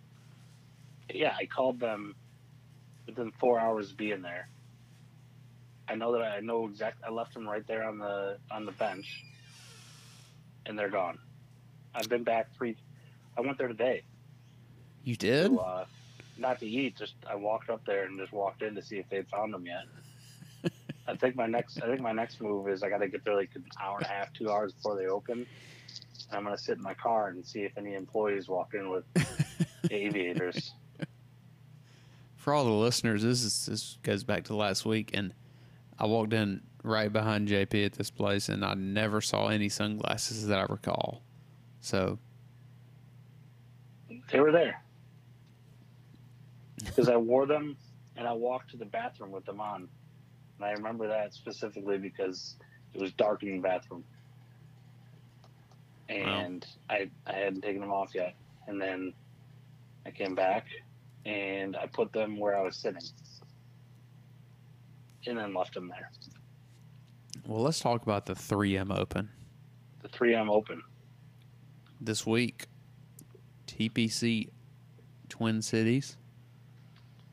yeah, I called them within four hours of being there. I know that I know exact. I left them right there on the on the bench, and they're gone. I've been back three. I went there today. You did? Uh, not to eat, just I walked up there and just walked in to see if they'd found them yet. (laughs) I think my next I think my next move is I got to get there like an hour and a half, two hours before they open. And I'm gonna sit in my car and see if any employees walk in with (laughs) aviators. For all the listeners, this is this goes back to last week, and I walked in right behind JP at this place, and I never saw any sunglasses that I recall. So They were there because I wore them and I walked to the bathroom with them on. And I remember that specifically because it was dark in the bathroom, and I I hadn't taken them off yet. And then I came back and I put them where I was sitting, and then left them there. Well, let's talk about the 3M Open The 3M Open. this week. TPC Twin Cities.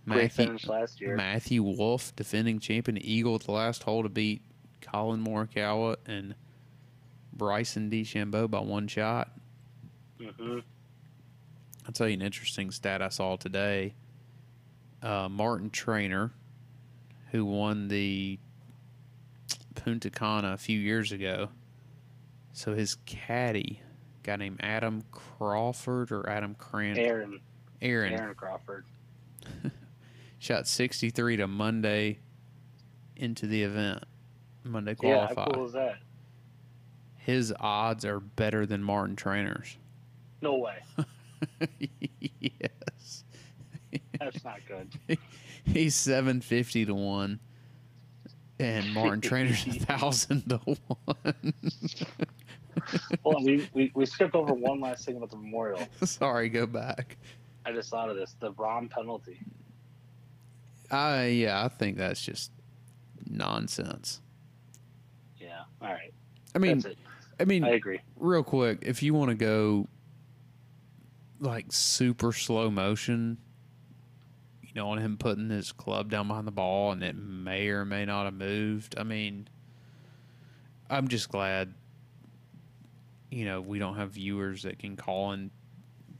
Great Matthew, finish last year. Matthew Wolff, defending champion, Eagle at the last hole to beat Collin Morikawa and Bryson DeChambeau by one shot. hmm I'll tell you an interesting stat I saw today. Uh, Martin Trainer, who won the Punta Cana a few years ago, so his caddy, guy named Adam Crawford or Adam Cran, Aaron Aaron, Aaron Crawford. (laughs) shot 63 to Monday into the event. Monday Yeah, how cool is that? His odds are better than Martin Trainer's. No way. (laughs) yes. That's not good. (laughs) He's seven fifty to one, and Martin (laughs) Trainer's a thousand to one. Hold on, we, we, we skipped over one last thing about the memorial. Sorry, go back. I just thought of this. The Rahm penalty. I yeah, I think that's just nonsense. Yeah. All right. I mean. I mean, I agree. real quick, if you want to go like super slow motion, you know, on him putting his club down behind the ball and it may or may not have moved. I mean, I'm just glad, you know, we don't have viewers that can call in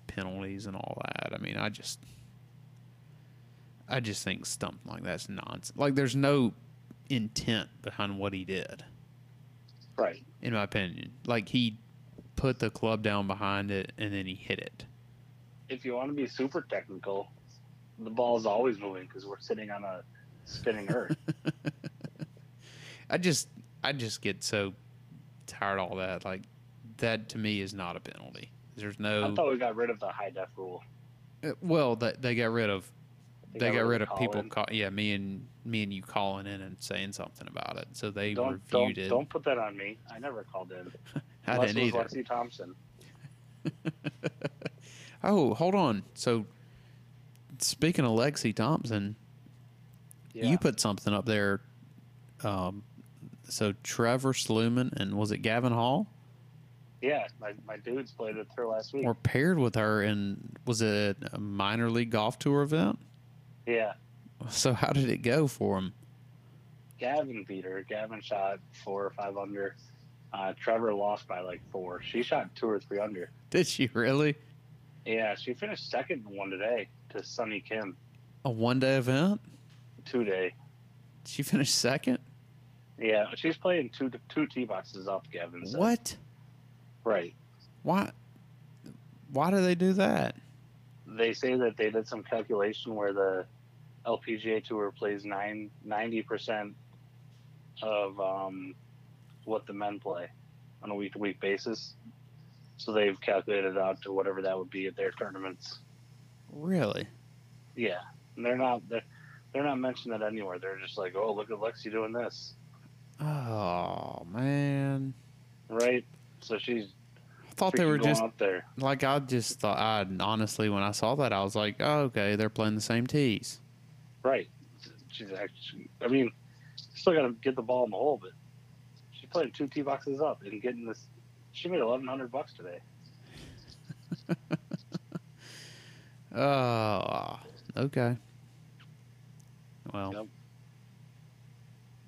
penalties and all that. I mean, I just, I just think something like that's nonsense. Like, there's no intent behind what he did Right. In my opinion. Like he put the club down behind it and then he hit it. If you want to be super technical, the ball is always moving because we're sitting on a spinning earth. (laughs) I just I just get so tired of all that. Like that to me is not a penalty. There's no. I thought we got rid of the high def rule. uh, well they, they got rid of they, got, rid of people call, yeah me and me and you calling in and saying something about it. So they Don't reviewed don't it. don't put that on me. I never called in. (laughs) I Unless didn't it was either. Lexi Thompson. (laughs) Oh, hold on. So speaking of Lexi Thompson, Yeah. You put something up there. Um, so Trevor Sluman and was it Gavin Hall yeah, my, my dudes played with her last week. were paired with her in was it a minor league golf tour event? yeah. So how did it go for him? Gavin beat her. Gavin shot four or five under. Uh, Trevor lost by like four. She shot two or three under. Did she really Yeah, she finished second in one today to Sunny Kim. a one day event? Two day. She finished second. Yeah, she's playing two two tee boxes up. Gavin said. What? Right. Why? Why do they do that? They say that they did some calculation where the LPGA Tour plays nine ninety percent of um, what the men play on a week to week basis. So they've calculated it out to whatever that would be at their tournaments. Really? Yeah, and they're not they're, they're not mentioning that anywhere. They're just like, oh, look at Lexi doing this, Oh man! right? So she's I thought they were just up there. like I just thought. I honestly, when I saw that, I was like, oh, okay, they're playing the same tees. Right. She's actually. I mean, still got to get the ball in the hole, but she's playing two tee boxes up and getting this. She made eleven hundred bucks today. (laughs) Oh, okay. Well, Yep.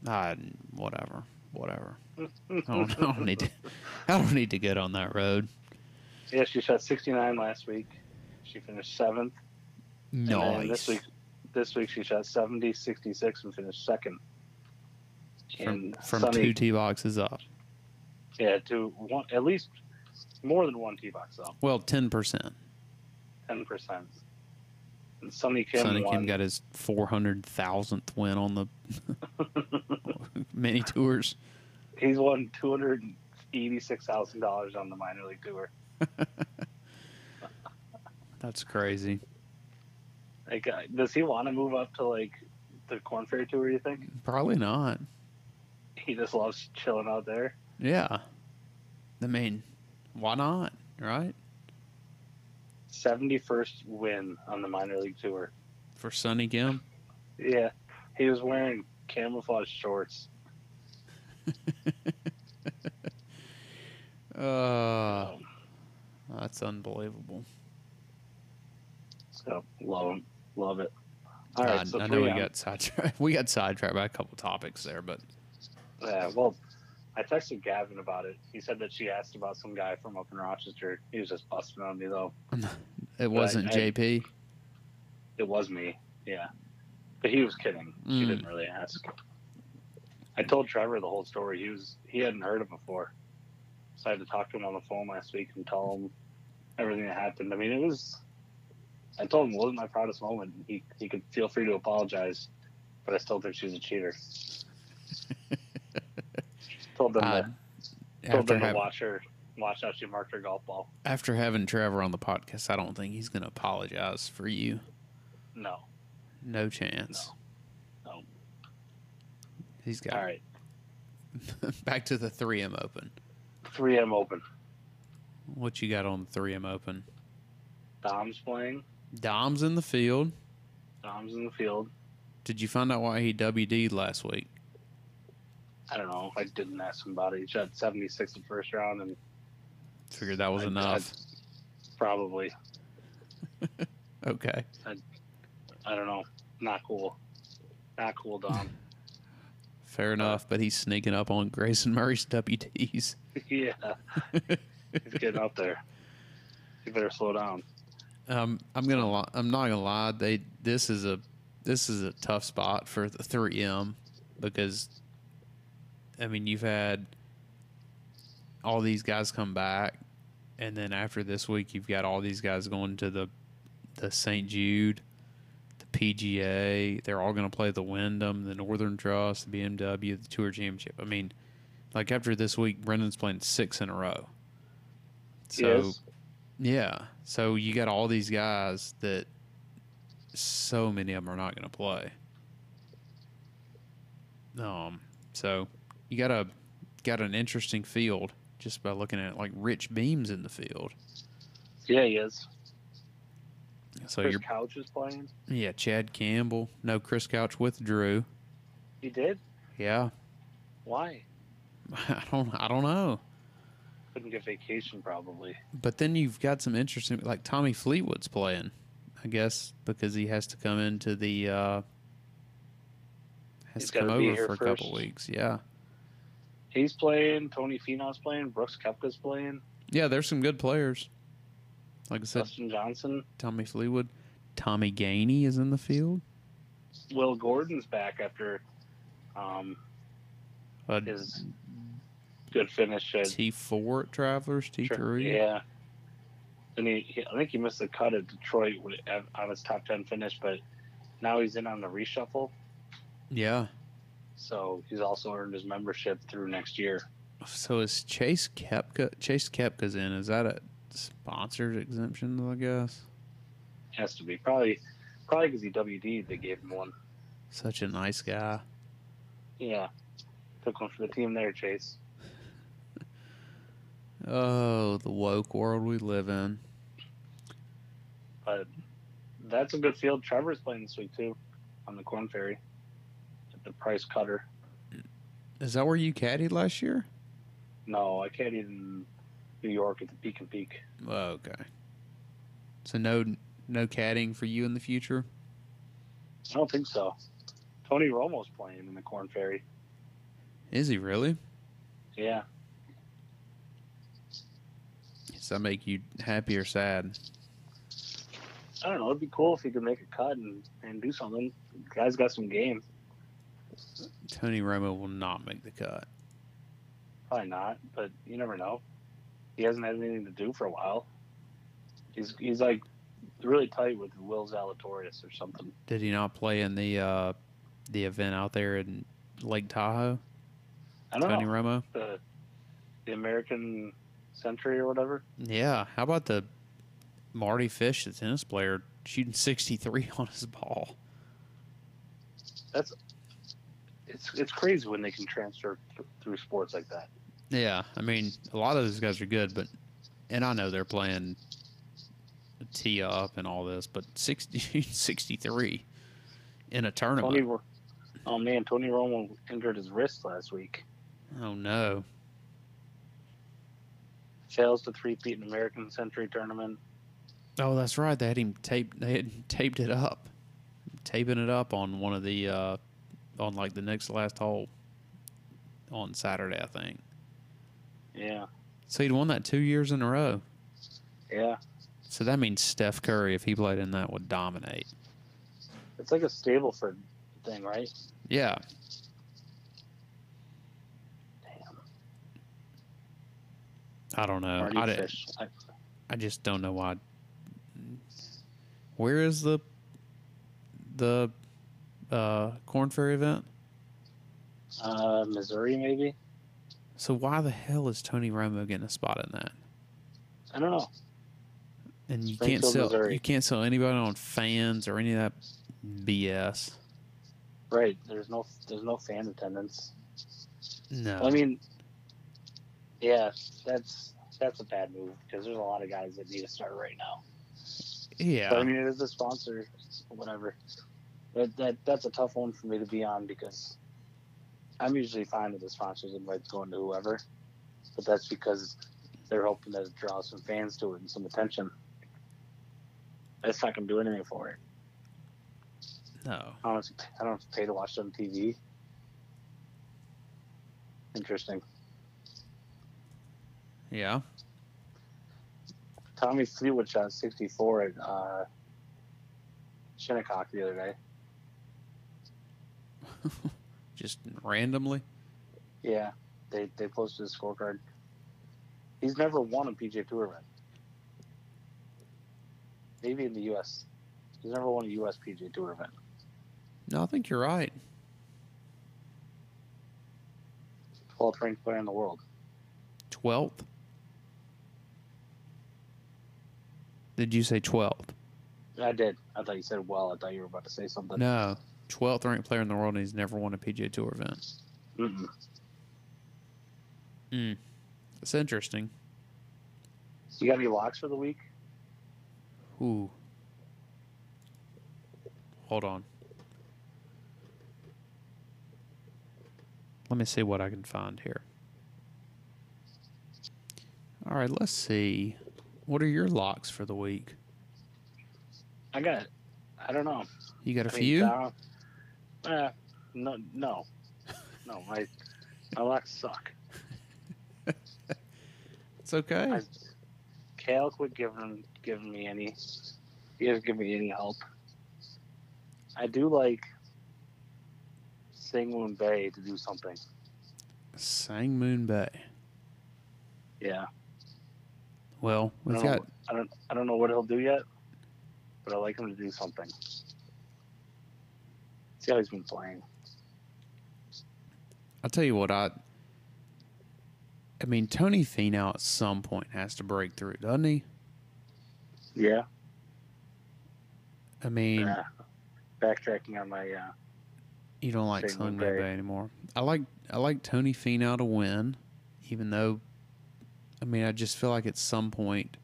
I whatever, whatever. I don't, I don't need to. I don't need to get on that road. Yeah, she shot sixty nine last week. She finished seventh. And this week, this week she shot 70, 66 and finished second. From, from Sunny- two tee boxes up. Yeah, to one at least more than one tee box up, Well, ten percent. ten percent. And Sonny Kim Sonny won. Kim got his four hundred thousandth win on the (laughs) mini tours. He's won two hundred eighty six thousand dollars on the minor league tour. (laughs) That's crazy. Like, uh, does he want to move up to like the Corn Ferry tour? You think Probably not. he just loves chilling out there? Yeah. I mean, why not? Right? Seventy first win on the minor league tour. For Sonny Kim. Yeah, he was wearing camouflage shorts. (laughs) Uh, that's unbelievable. So love him, love it. All right, I, so I know we on. got sidetracked. (laughs) We got sidetracked by a couple topics there, but Yeah, well, I texted Gavin about it. He said that she asked about some guy from up in Rochester. He was just busting on me though. (laughs) it wasn't I- JP. It was me, yeah, but he was kidding. She Mm. didn't really ask. I told Trevor the whole story. He was he hadn't heard it before, so I had to talk to him on the phone last week and tell him everything that happened. I mean, it was. I told him it wasn't my proudest moment. He he could feel free to apologize, but I still think she's a cheater. told them Uh, to, told them to watch her watch how she marked her golf ball. after having Trevor on the podcast, I don't think he's going to apologize for you. No, No chance. No. He's got all right, (laughs) back to the 3M Open. 3M Open. What you got on 3M Open? Dom's playing. Dom's in the field. Dom's in the field. Did you find out why he WD'd last week? I don't know. I didn't ask him about it. He shot 76 the first round, and Figured that was I- enough. probably (laughs) okay. I don't know. Not cool. Not cool, Dom. (laughs) Fair enough, but he's sneaking up on Grayson Murray's WDs. (laughs) yeah, he's getting up there. You better slow down. Um, I'm gonna. Li- I'm not gonna lie. They. This is a. This is a tough spot for the 3M because, I mean, you've had all these guys come back, and then after this week, you've got all these guys going to the, the St. Jude, the PGA. They're all gonna play the Wyndham, the Northern Trust, the BMW, the Tour Championship. I mean, like after this week, Brendon's playing six in a row. So. yes. Yeah. So you got all these guys that so many of them are not going to play. Um. So you got a got an interesting field just by looking at it. Like Rich Beem's in the field. Yeah, he is. So Chris Couch is playing. yeah Chad Campbell. No Chris Couch withdrew. He did. Yeah. Why? (laughs) I don't I don't know. Couldn't get vacation probably. But then you've got some interesting like Tommy Fleetwood's playing. I guess because he has to come into the uh has He's to come over for a couple weeks. Yeah. He's playing. Tony Finau's playing. Brooks Koepka's playing. Yeah, there's some good players. Like I said, Justin Johnson. Tommy Fleetwood. Tommy Gainey is in the field. Will Gordon's back after um, Uh, his good finish T4 at Travelers, T3. Yeah. And he, he, I think he missed the cut at Detroit with- on his top ten finish, but now he's in on the reshuffle, Yeah. so he's also earned his membership through next year. So is Chase Koepka? Chase Koepka's in. Is that a sponsored exemption? I guess. Has to be probably, probably because he WD they gave him one. Such a nice guy. Yeah, took one for the team there, Chase. Oh, the woke world we live in. But that's a good field. Trevor's playing this week too, on the Corn Ferry, at the Price Cutter. Is that where you caddied last year? No, I can't even New York at the Peek'n Peak. Oh, okay. So no, no caddying for you in the future. I don't think so. Tony Romo's playing in the Corn Ferry. Is he really? Yeah. Does that make you happy or sad? I don't know. It'd be cool if he could make a cut and, and do something. The guy's got some game. Tony Romo will not make the cut. Probably not, but you never know. He hasn't had anything to do for a while. He's he's like really tight with Will Zalatoris or something. Did he not play in the uh, the event out there in Lake Tahoe? I don't Tony know Romo. the the American Century or whatever. Yeah. How about the Mardy Fish, the tennis player, shooting sixty three (laughs) on his ball? That's it's it's crazy when they can transfer th- through sports like that. Yeah. I mean, a lot of those guys are good, but and I know they're playing tee up and all this, but 60, (laughs) 63 in a tournament. Tony, oh man, Tony Romo injured his wrist last week. Oh no. Fails to three-peat in American Century tournament. Oh, that's right. They had him taped. They had taped it up, taping it up on one of the, uh, on like the next last hole, on Saturday, I think. Yeah, So he'd won that two years in a row. yeah. So that means Steph Curry, if he played in that, would dominate. It's like a Stableford thing, right? Yeah. I don't know. I, Fish. I, I just don't know why. Where is the the uh, Corn Ferry event? uh, Missouri, maybe. So why the hell is Tony Romo getting a spot in that? I don't know. And you can't sell Missouri. you can't sell anybody on fans or any of that BS. Right. There's no there's no fan attendance. No. I mean, yeah, that's that's a bad move because there's a lot of guys that need to start right now. yeah. But I mean, it is a sponsor, whatever. But that that's a tough one for me to be on because I'm usually fine with the sponsors invites going to whoever, but that's because they're hoping that it draws some fans to it and some attention. That's not gonna do anything for it. No. I don't, I don't pay to watch it on TV. Interesting. Yeah. Tommy Fleetwood shot 64 at uh, Shinnecock the other day. (laughs) Just randomly. Yeah, they they posted his scorecard. He's never won a PGA Tour event. Maybe in the U.S. He's never won a U.S. PGA Tour event. No, I think you're right. 12th ranked player in the world. Twelfth. Did you say twelfth? I did. I thought you said well. I thought you were about to say something. No. Twelfth ranked player in the world, and he's never won a PGA Tour event. Mm-mm. Mm. It's interesting. You got any locks for the week? Ooh. Hold on. Let me see what I can find here. All right, let's see. What are your locks for the week? I got. I don't know. You got a I few? Dom- uh, no, no, no. My my locks suck. (laughs) It's okay. I, Cal quit giving giving me any. He doesn't give me any help. I do like Singwoon Bay to do something. Sang Moon Bae. Yeah, Well, I we've got know, I don't I don't know what he'll do yet, but I like him to do something. See how he's been playing. I'll tell you what I I mean Tony Finau at some point has to break through, doesn't he? Yeah. I mean, yeah. Backtracking on my uh, you don't like Sung Bay. anymore. I like I like Tony Finau to win, even though I mean I just feel like at some point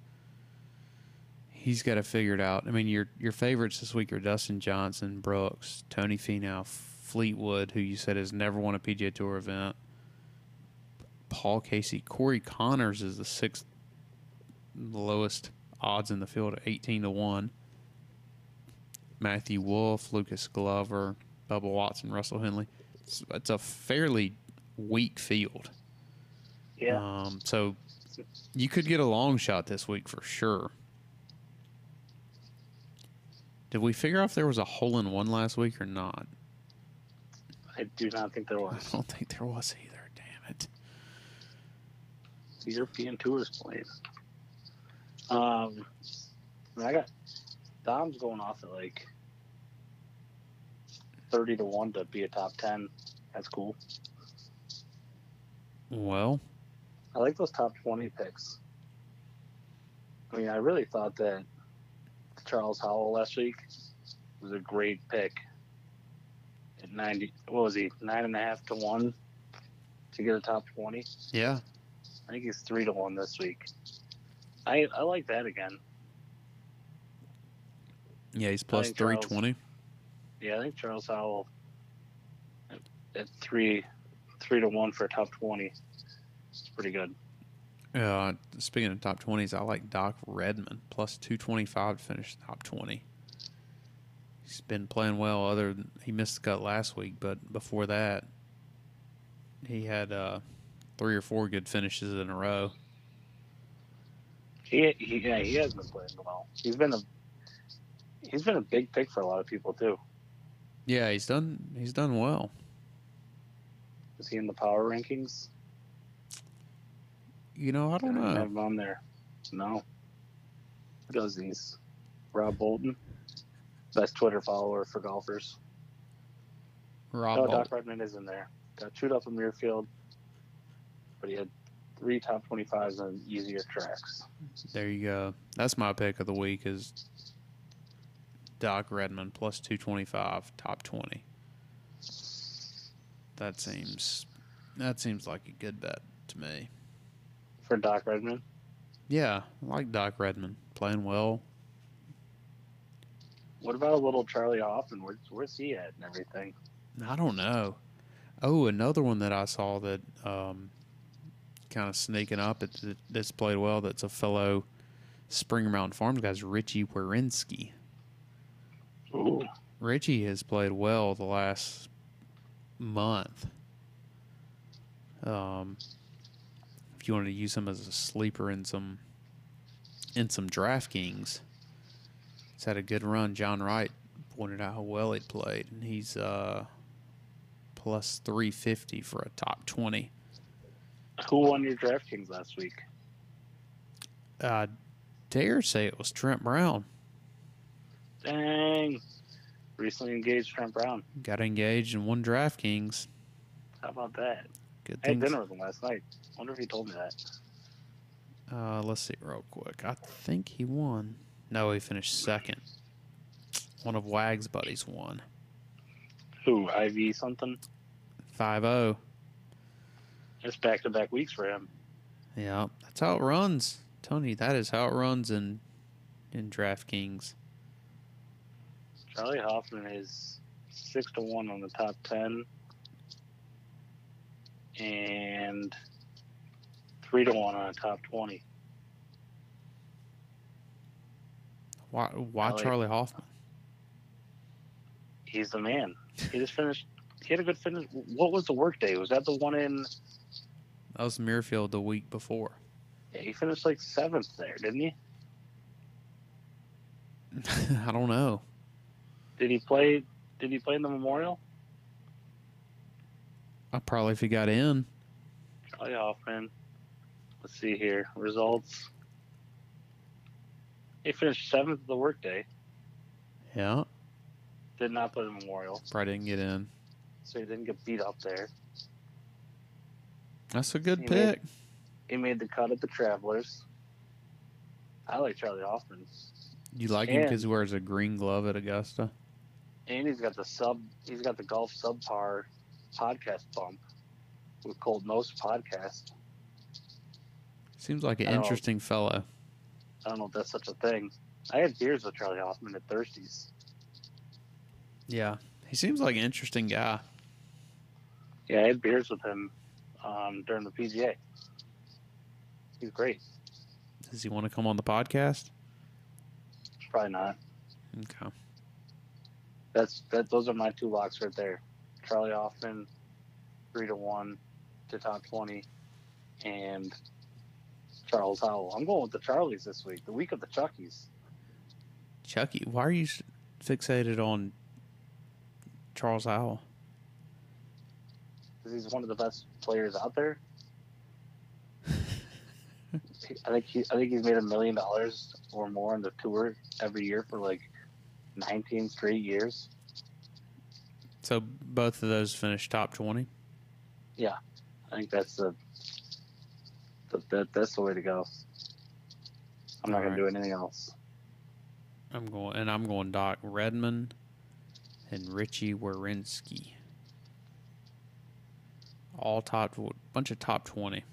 he's got to figure it out. I mean your your favorites this week are Dustin Johnson, Brooks, Tony Finau, Fleetwood, who you said has never won a PGA Tour event. Paul Casey, Corey Conners is the sixth lowest odds in the field at eighteen to one. Matthew Wolff, Lucas Glover, Bubba Watson, Russell Henley. It's, it's a fairly weak field. yeah. Um, so you could get a long shot this week for sure. Did we figure out if there was a hole in one last week or not? I do not think there was. I don't think there was either. Damn it. The European tours played. Um, I, I got Dom's going off at like thirty to one to be a top ten. That's cool. Well, I like those top 20 picks. I mean, I really thought that Charles Howell last week was a great pick at 90. What was he? Nine and a half to one to get a top 20. Yeah. I think he's three to one this week. I, I like that again. Yeah, he's plus 320. Charles, yeah, I think Charles Howell at, three, three to one for a top 20 pretty good. Uh, speaking of top 20s, I like Doc Redman plus 225 to finish top 20. He's been playing well. Other than, he missed the cut last week, but before that, he had uh, three or four good finishes in a row. He, he yeah he has been playing well. He's been a he's been a big pick for a lot of people too. Yeah, he's done. He's done well. Is he in the power rankings? You know, I don't I know. have him on there. No. Who does these? Rob Bolton, best Twitter follower for golfers. Rob oh, Holt. Doc Redman is in there. Got chewed up in Muirfield, but he had three top 25s on easier tracks. There you go. That's my pick of the week is Doc Redman plus 225 top 20. That seems that seems like a good bet to me. For Doc Redman, Yeah, I like Doc Redman playing well. what about a little Charley Hoffman? Where's, where's he at and everything? I don't know. Oh, another one that I saw that um, kind of sneaking up at that's played well. That's a fellow Spring Mountain Farms guy's Richy Werenski. Ooh. Richie has played well the last month. Um, if you wanted to use him as a sleeper in some in some DraftKings, he's had a good run. John Wright pointed out how well he played, and he's uh, plus three fifty for a top twenty. Who won your DraftKings last week? I dare say it was Trent Brown. Dang. Recently engaged Trent Brown. Got engaged and won DraftKings. How about that? Good I had things. dinner with him last night. Wonder if he told me that. Uh, let's see real quick. I think he won. No, he finished second. One of Wag's buddies won. Who? IV something? 5 0. It's back to back weeks for him. Yeah, that's how it runs. Tony, that is how it runs in in DraftKings. Charley Hoffman is six to one on the top ten, and three to one on the top twenty. Why, why Charley Hoffman? He's the man. He just finished. He had a good finish. What was the work day? Was that the one in? That was Muirfield the week before. Yeah, he finished like seventh there, didn't he? (laughs) I don't know. Did he play? Did he play in the Memorial? I probably if he got in. Oh, Charley Hoffman. Let's see here. Results. He finished seventh of the workday. Yeah, Did not play the Memorial, probably didn't get in. so he didn't get beat up there. That's a good He pick. made- He made the cut at the Travelers. I like Charley Hoffman, You like him because he wears a green glove at Augusta? and he's got the sub. He's got the golf subpar podcast bump with Colt Knost podcast. Seems like an interesting fellow. I don't know if that's such a thing. I had beers with Charley Hoffman at Thirsties. Yeah, he seems like an interesting guy. Yeah, I had beers with him um, during the PGA. He's great. Does he want to come on the podcast? Probably not. Okay. That's that. Those are my two locks right there. Charley Hoffman, three to one to top twenty, and Charles Howell. I'm going with the Charlies this week. The week of the Chuckies. Chucky, why are you fixated on Charles Howell? because he's one of the best players out there. (laughs) I think he, I think he's made a million dollars or more on the tour every year for like 19 straight years. So both of those finished top twenty. Yeah, I think that's the, the that, that's the way to go. I'm not All gonna do anything else. I'm going, and I'm going Doc Redman and Richy Werenski. All top, bunch of top twenty.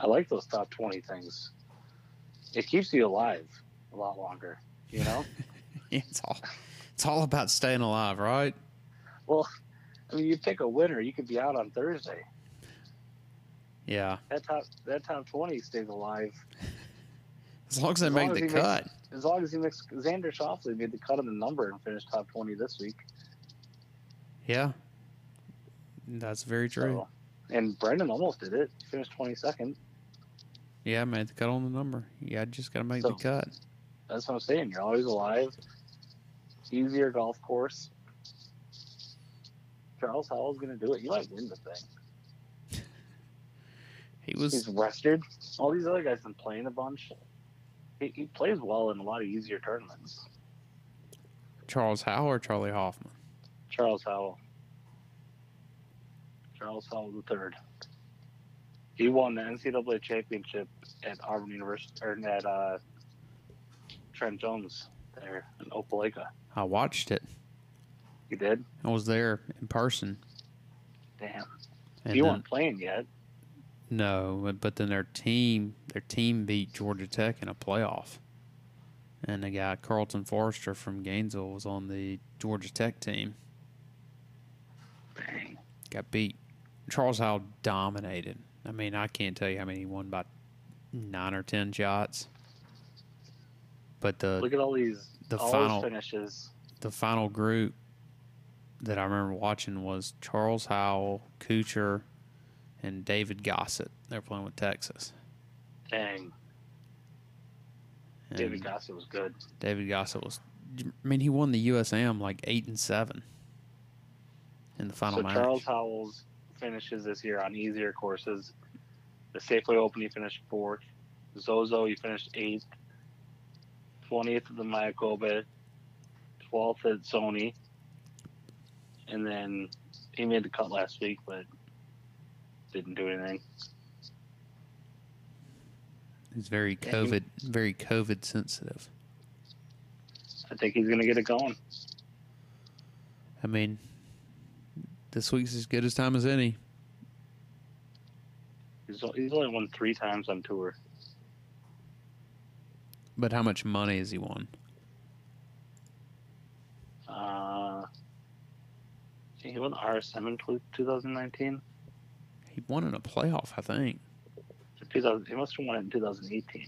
I like those top 20 things. It keeps you alive a lot longer. You know. (laughs) it's all, it's all about staying alive, right? Well, I mean, you pick a winner, you could be out on Thursday. Yeah, That top that top 20 stays alive as long as they As make the he makes- cut. as long as he makes Xander Schauffele made the cut of the number and finished top twenty this week. Yeah, that's very true. So, and Brendon almost did it. He finished twenty second. Yeah, made the cut on the number. Yeah, just gotta make So- the cut. That's what I'm saying. You're always alive. Easier golf course. Charles Howell's gonna do it. He might win the thing. (laughs) He was He's rested. All these other guys been playing a bunch. He, he plays well in a lot of easier tournaments. Charles Howell or Charley Hoffman. Charles Howell. Charles Howell the third. He won the NCAA championship at Auburn University or at uh, Trent Jones there in Opelika. I watched it. He did. I was there in person. Damn. And he then- wasn't playing yet. No, but- but then their team their team beat Georgia Tech in a playoff. And the guy Carlton Forrester from Gainesville was on the Georgia Tech team. Dang. got beat. Charles Howell dominated. I mean, I can't tell you how many he won by nine or ten shots. But the Look at all these the all final- finishes. the final group that I remember watching was Charles Howell, Kuchar, and David Gossett. They're playing with Texas. Dang, And David Gossett was good. David Gossett was. I mean, he won the U.S. Am like eight and seven in the final so match. Charles Howell's finishes this year on easier courses. The Safeway Open, he finished fourth. Zozo, he finished eighth. 20th at the Mayakoba. 12th at Sony. And then he made the cut last week, but didn't do anything. He's very Yeah, he- COVID, very COVID sensitive. I think he's going to get it going. I mean, this week's as good as time as any. He's, he's only won three times on tour. But how much money has he won? Uh, he won the RSM in 2019. He won in a playoff, I think. 2000, he must have won it in 2018.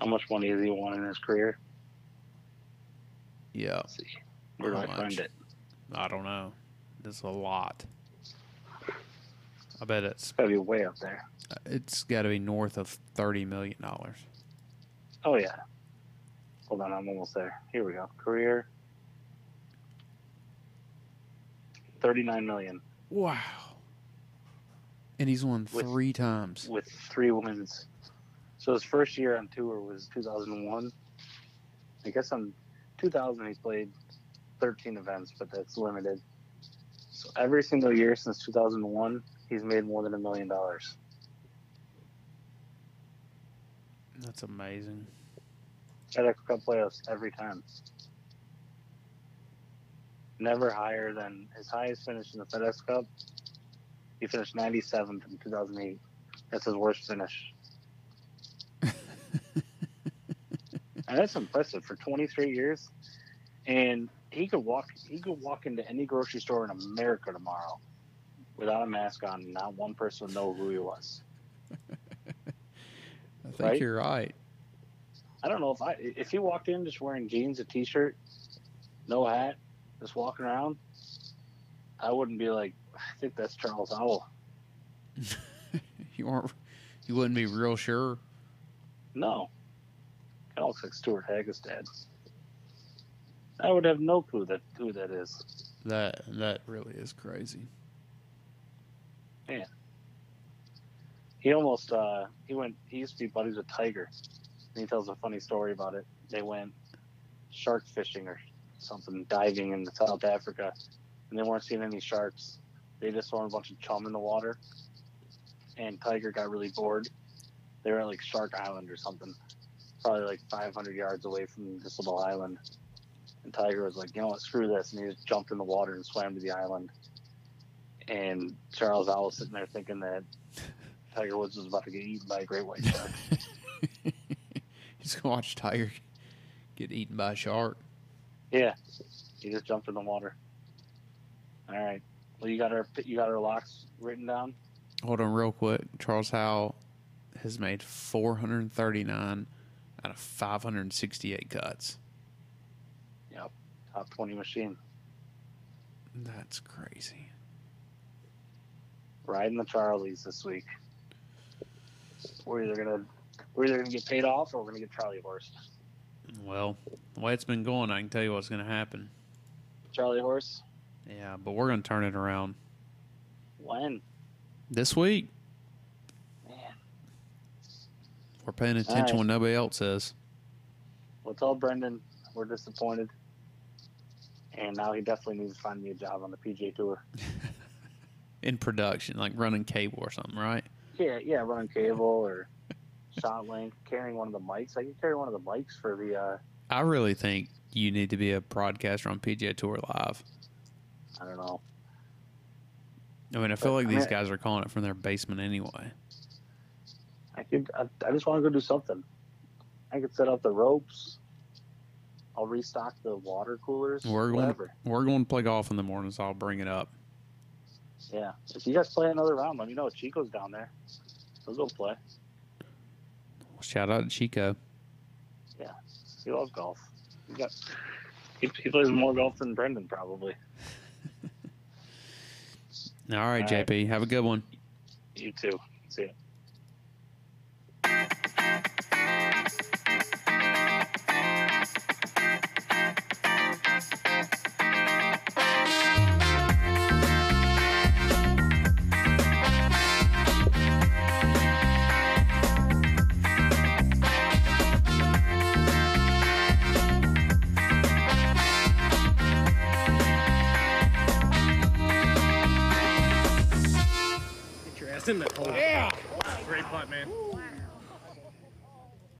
How much money has he won in his career? Yeah, Let's see. Where do I find it? I don't know. It's a lot. I bet it's It's got to be way up there. it's got to be north of thirty million dollars. Oh, yeah. Hold on, I'm almost there. Here we go. Career 39 million Wow. And he's won With- three times. with three wins. So his first year on tour was 2001. I guess on 2000 he's played 13 events, but that's limited. So every single year since 2001, he's made more than a million dollars. That's amazing. FedEx Cup playoffs every time. Never higher than his highest finish in the FedEx Cup. He finished 97th in 2008. That's his worst finish. (laughs) and that's impressive for 23 years. And he could walk. He could walk into any grocery store in America tomorrow without a mask on, and not one person would know who he was. (laughs) I think Right? you're right. I don't know if I if he walked in just wearing jeans, a t-shirt, no hat, just walking around, I wouldn't be like, I think that's Charles Howell. (laughs) You aren't. You wouldn't be real sure. No, kind of looks like Stewart Hagestad. I would have no clue that who that is. That that really is crazy. He almost uh he went. He used to be buddies with Tiger, he tells a funny story about it. They went shark fishing or something, diving in South Africa, and they weren't seeing any sharks. They just saw a bunch of chum in the water, and Tiger got really bored. They were at like Shark Island or something, probably like 500 yards away from this little island. And Tiger was like, you know what, screw this, and he just jumped in the water and swam to the island. And Charles was sitting there thinking that Tiger Woods was about to get eaten by a great white shark. (laughs) He's gonna watch Tiger get eaten by a shark. yeah, he just jumped in the water. All right. Well, you got our you got our locks written down. Hold on, real quick. Charles Howell has made 439 out of 568 cuts. Yep, top twenty machine That's crazy. riding the Charlies this week. We're either gonna we're either gonna get paid off or we're gonna get Charlie horse. Well, the way it's been going, I can tell you what's going to happen. Charlie horse. Yeah, but we're going to turn it around When? this week. Man. We're paying attention right. when nobody else is. Well, tell Brendon we're disappointed. And now he definitely needs to find me a job on the PGA Tour. (laughs) In production, like running cable or something, right? Yeah, yeah, running cable or ShotLink, carrying one of the mics. I could carry one of the mics for the. uh I really think you need to be a broadcaster on PGA Tour Live. I don't know. I mean, I feel But, like I these mean- guys are calling it from their basement anyway. I could. I, I just want to go do something. I could set up the ropes. I'll restock the water coolers. We're going. whatever. We're going to play golf in the morning, so I'll bring it up. Yeah. If you guys play another round, let me know. Chico's down there. We'll go play. Shout out to Chico. Yeah, he loves golf. He got. He, he plays more golf than Brendon probably. All right, All right. JP. Have a good one. You too. See ya.